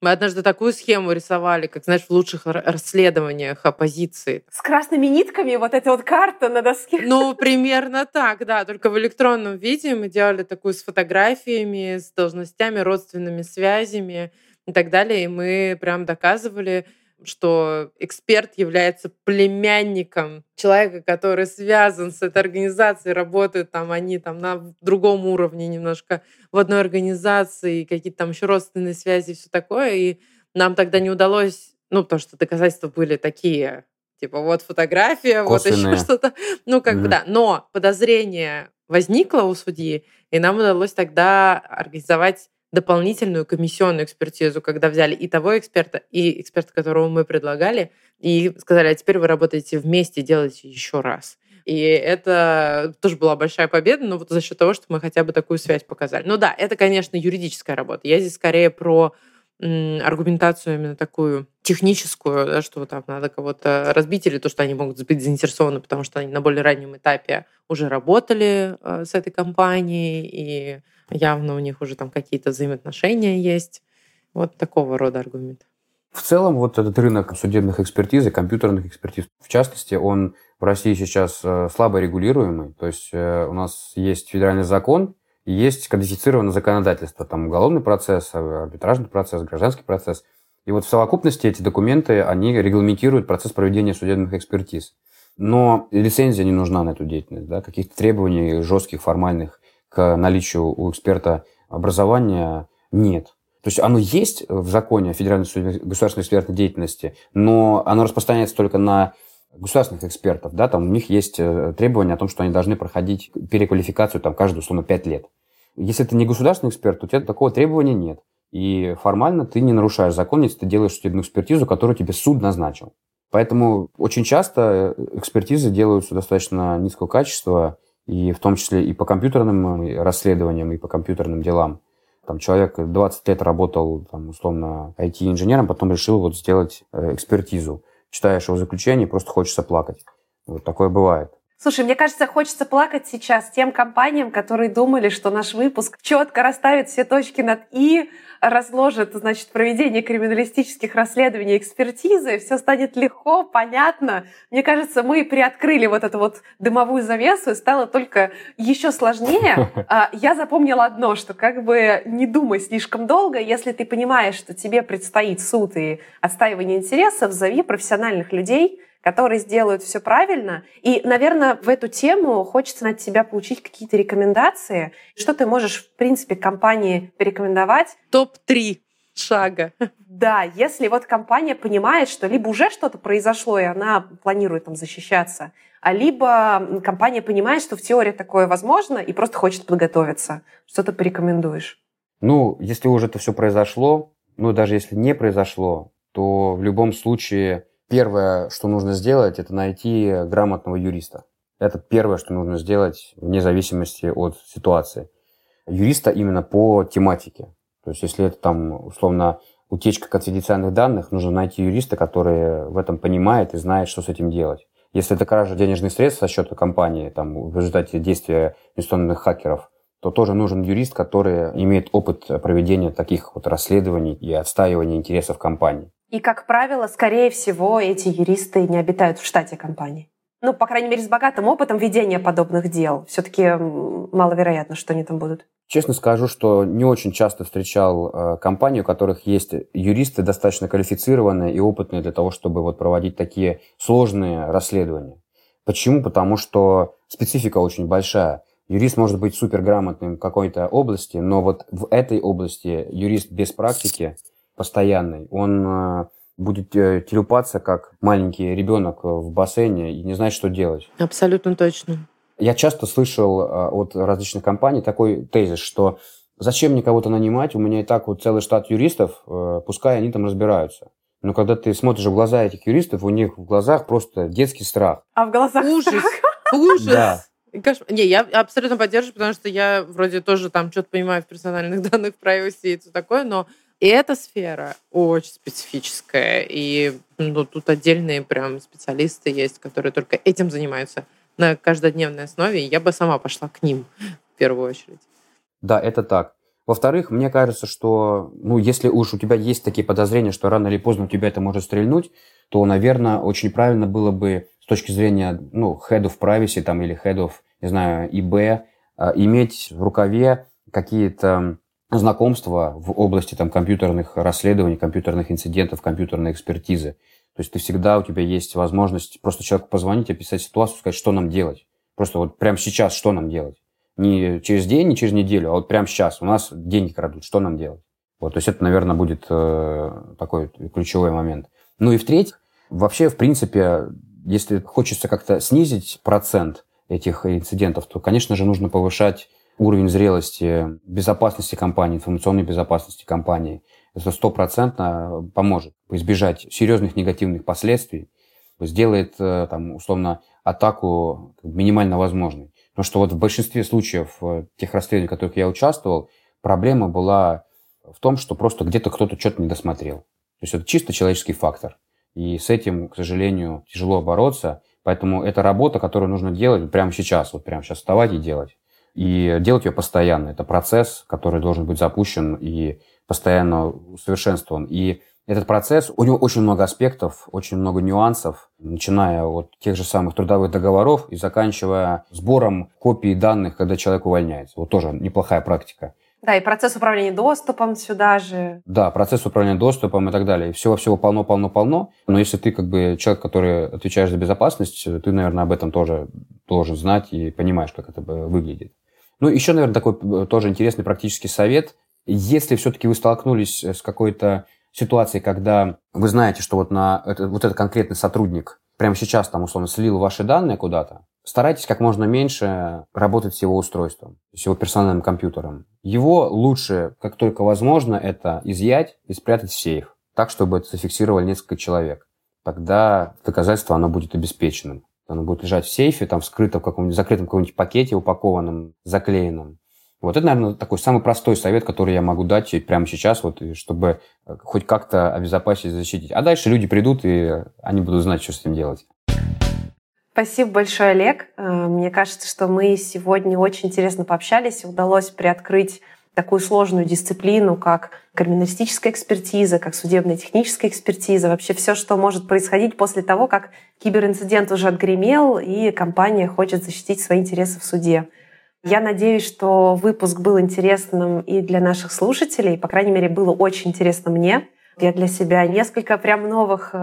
Мы однажды такую схему рисовали, как, знаешь, в лучших расследованиях оппозиции. С красными нитками вот эта вот карта на доске. Ну, примерно так, да. Только в электронном виде мы делали такую с фотографиями, с должностями, родственными связями и так далее. И мы прям доказывали, что эксперт является племянником человека, который связан с этой организацией, работают там они там на другом уровне немножко в одной организации, какие-то там еще родственные связи и все такое. И нам тогда не удалось, ну, потому что доказательства были такие, типа вот фотография, Косвенные. вот еще что-то. Ну, как mm-hmm. бы да. Но подозрение возникло у судьи, и нам удалось тогда организовать дополнительную комиссионную экспертизу, когда взяли и того эксперта, и эксперта, которого мы предлагали, и сказали, а теперь вы работаете вместе, делайте еще раз. И это тоже была большая победа, но вот за счет того, что мы хотя бы такую связь показали. Ну да, это, конечно, юридическая работа. Я здесь скорее про аргументацию именно такую техническую, да, что там надо кого-то разбить, или то, что они могут быть заинтересованы, потому что они на более раннем этапе уже работали э, с этой компанией, и явно у них уже там какие-то взаимоотношения есть. Вот такого рода аргумент. В целом, вот этот рынок судебных экспертиз и компьютерных экспертиз, в частности, он в России сейчас э, слабо регулируемый. То есть э, у нас есть федеральный закон, есть кодифицированное законодательство, там уголовный процесс, арбитражный процесс, гражданский процесс. И вот в совокупности эти документы, они регламентируют процесс проведения судебных экспертиз. Но лицензия не нужна на эту деятельность, да, каких-то требований жестких, формальных к наличию у эксперта образования нет. То есть оно есть в законе о Федеральной государственной экспертной деятельности, но оно распространяется только на государственных экспертов, да, там у них есть э, требования о том, что они должны проходить переквалификацию там каждую, условно, 5 лет. Если ты не государственный эксперт, у тебя такого требования нет. И формально ты не нарушаешь закон, если ты делаешь судебную экспертизу, которую тебе суд назначил. Поэтому очень часто экспертизы делаются достаточно низкого качества, и в том числе и по компьютерным э, расследованиям, и по компьютерным делам. Там человек 20 лет работал, там, условно, IT-инженером, потом решил вот сделать э, экспертизу. Читаешь его заключение, просто хочется плакать. Вот такое бывает. Слушай, мне кажется, хочется плакать сейчас тем компаниям, которые думали, что наш выпуск четко расставит все точки над «и», разложит, значит, проведение криминалистических расследований, экспертизы, все станет легко, понятно. Мне кажется, мы приоткрыли вот эту вот дымовую завесу, и стало только еще сложнее. А, я запомнила одно, что как бы не думай слишком долго, если ты понимаешь, что тебе предстоит суд и отстаивание интересов, зови профессиональных людей, которые сделают все правильно. И, наверное, в эту тему хочется от тебя получить какие-то рекомендации. Что ты можешь, в принципе, компании порекомендовать? Топ-3 шага. Да, если вот компания понимает, что либо уже что-то произошло, и она планирует там защищаться, а либо компания понимает, что в теории такое возможно, и просто хочет подготовиться. Что ты порекомендуешь? Ну, если уже это все произошло, ну, даже если не произошло, то в любом случае Первое, что нужно сделать, это найти грамотного юриста. Это первое, что нужно сделать вне зависимости от ситуации. Юриста именно по тематике. То есть, если это там, условно, утечка конфиденциальных данных, нужно найти юриста, который в этом понимает и знает, что с этим делать. Если это кража денежных средств со счета компании, там, в результате действия инвестиционных хакеров, то тоже нужен юрист, который имеет опыт проведения таких вот расследований и отстаивания интересов компании. И, как правило, скорее всего, эти юристы не обитают в штате компании. Ну, по крайней мере, с богатым опытом ведения подобных дел. Все-таки маловероятно, что они там будут. Честно скажу, что не очень часто встречал э, компании, у которых есть юристы достаточно квалифицированные и опытные для того, чтобы вот проводить такие сложные расследования. Почему? Потому что специфика очень большая. Юрист может быть суперграмотным в какой-то области, но вот в этой области юрист без практики постоянный, он э, будет э, телепаться, как маленький ребенок в бассейне и не знать, что делать. Абсолютно точно. Я часто слышал э, от различных компаний такой тезис, что зачем мне кого-то нанимать, у меня и так вот целый штат юристов, пускай они там разбираются. Но когда ты смотришь в глаза этих юристов, у них в глазах просто детский страх. А в глазах ужас. Ужас. Да. Не, я абсолютно поддерживаю, потому что я вроде тоже там что-то понимаю в персональных данных, в privacy и все такое, но и эта сфера очень специфическая, и ну, тут отдельные прям специалисты есть, которые только этим занимаются на каждодневной основе, и я бы сама пошла к ним в первую очередь. Да, это так. Во-вторых, мне кажется, что, ну, если уж у тебя есть такие подозрения, что рано или поздно у тебя это может стрельнуть, то, наверное, очень правильно было бы с точки зрения, ну, head of privacy там или head of, не знаю, ИБ, а, иметь в рукаве какие-то знакомства в области там, компьютерных расследований, компьютерных инцидентов, компьютерной экспертизы. То есть ты всегда, у тебя есть возможность просто человеку позвонить, описать ситуацию, сказать, что нам делать. Просто вот прямо сейчас, что нам делать. Не через день, не через неделю, а вот прямо сейчас. У нас деньги крадут, что нам делать? Вот, то есть это, наверное, будет э, такой ключевой момент. Ну и в-третьих, вообще, в принципе, если хочется как-то снизить процент этих инцидентов, то, конечно же, нужно повышать уровень зрелости безопасности компании, информационной безопасности компании, это стопроцентно поможет избежать серьезных негативных последствий, сделает э, там, условно атаку минимально возможной. Потому что вот в большинстве случаев э, тех расследований, в которых я участвовал, проблема была в том, что просто где-то кто-то что-то не досмотрел. То есть это чисто человеческий фактор. И с этим, к сожалению, тяжело бороться. Поэтому это работа, которую нужно делать прямо сейчас. Вот прямо сейчас вставать и делать и делать ее постоянно. Это процесс, который должен быть запущен, и постоянно усовершенствован. И этот процесс, у него очень много аспектов, очень много нюансов, начиная от тех же самых трудовых договоров и заканчивая сбором копий данных, когда человек увольняется. Вот тоже неплохая практика. Да, и процесс управления доступом сюда же. Да, процесс управления доступом и так далее. Всего-всего полно-полно-полно. Но если ты как бы человек, который отвечаешь за безопасность, ты, наверное, об этом тоже должен знать и понимаешь, как это выглядит. Ну, еще, наверное, такой э, тоже интересный практический совет. Если все-таки вы столкнулись с какой-то ситуации, когда вы знаете, что вот, на, вот этот конкретный сотрудник прямо сейчас там, условно, слил ваши данные куда-то, старайтесь как можно меньше работать с его устройством, с его персональным компьютером. Его лучше, как только возможно, это изъять и спрятать в сейф, так, чтобы это зафиксировали несколько человек. Тогда доказательство оно будет обеспеченным. Оно будет лежать в сейфе, там скрыто в каком-нибудь закрытом каком-нибудь пакете, упакованном, заклеенном. Вот это, наверное, такой самый простой совет, который я могу дать прямо сейчас, вот, чтобы э, хоть как-то обезопасить защитить. А дальше люди придут, и они будут знать, что с этим делать. Спасибо большое, Олег. Э, мне кажется, что мы сегодня очень интересно пообщались. Удалось приоткрыть такую сложную дисциплину, как криминалистическая экспертиза, как судебная техническая экспертиза, вообще все, что может происходить после того, как киберинцидент уже отгремел, и компания хочет защитить свои интересы в суде. Я надеюсь, что выпуск был интересным и для наших слушателей. По крайней мере, было очень интересно мне. Я для себя несколько прям новых э,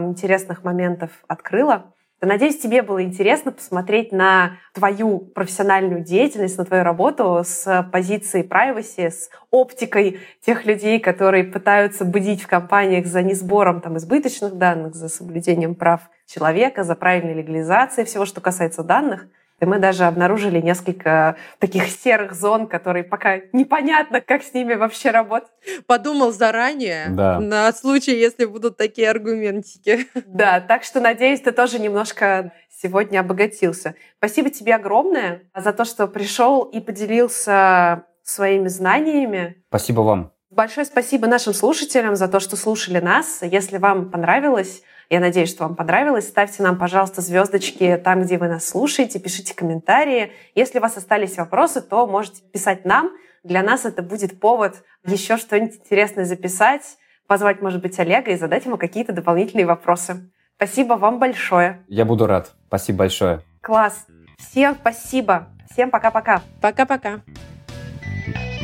интересных моментов открыла. Надеюсь, тебе было интересно посмотреть на твою профессиональную деятельность, на твою работу с позиции privacy, с оптикой тех людей, которые пытаются будить в компаниях за несбором там, избыточных данных, за соблюдением прав человека, за правильной легализацией всего, что касается данных — и мы даже обнаружили несколько таких серых зон, которые пока непонятно, как с ними вообще работать. Подумал заранее да. на случай, если будут такие аргументики. Да, так что, надеюсь, ты тоже немножко сегодня обогатился. Спасибо тебе огромное за то, что пришел и поделился своими знаниями. Спасибо вам. Большое спасибо нашим слушателям за то, что слушали нас. Если вам понравилось, я надеюсь, что вам понравилось. Ставьте нам, пожалуйста, звездочки там, где вы нас слушаете, пишите комментарии. Если у вас остались вопросы, то можете писать нам. Для нас это будет повод еще что-нибудь интересное записать, позвать, может быть, Олега и задать ему какие-то дополнительные вопросы. Спасибо вам большое. Я буду рад. Спасибо большое. Класс. Всем спасибо. Всем пока-пока. Пока-пока. thank you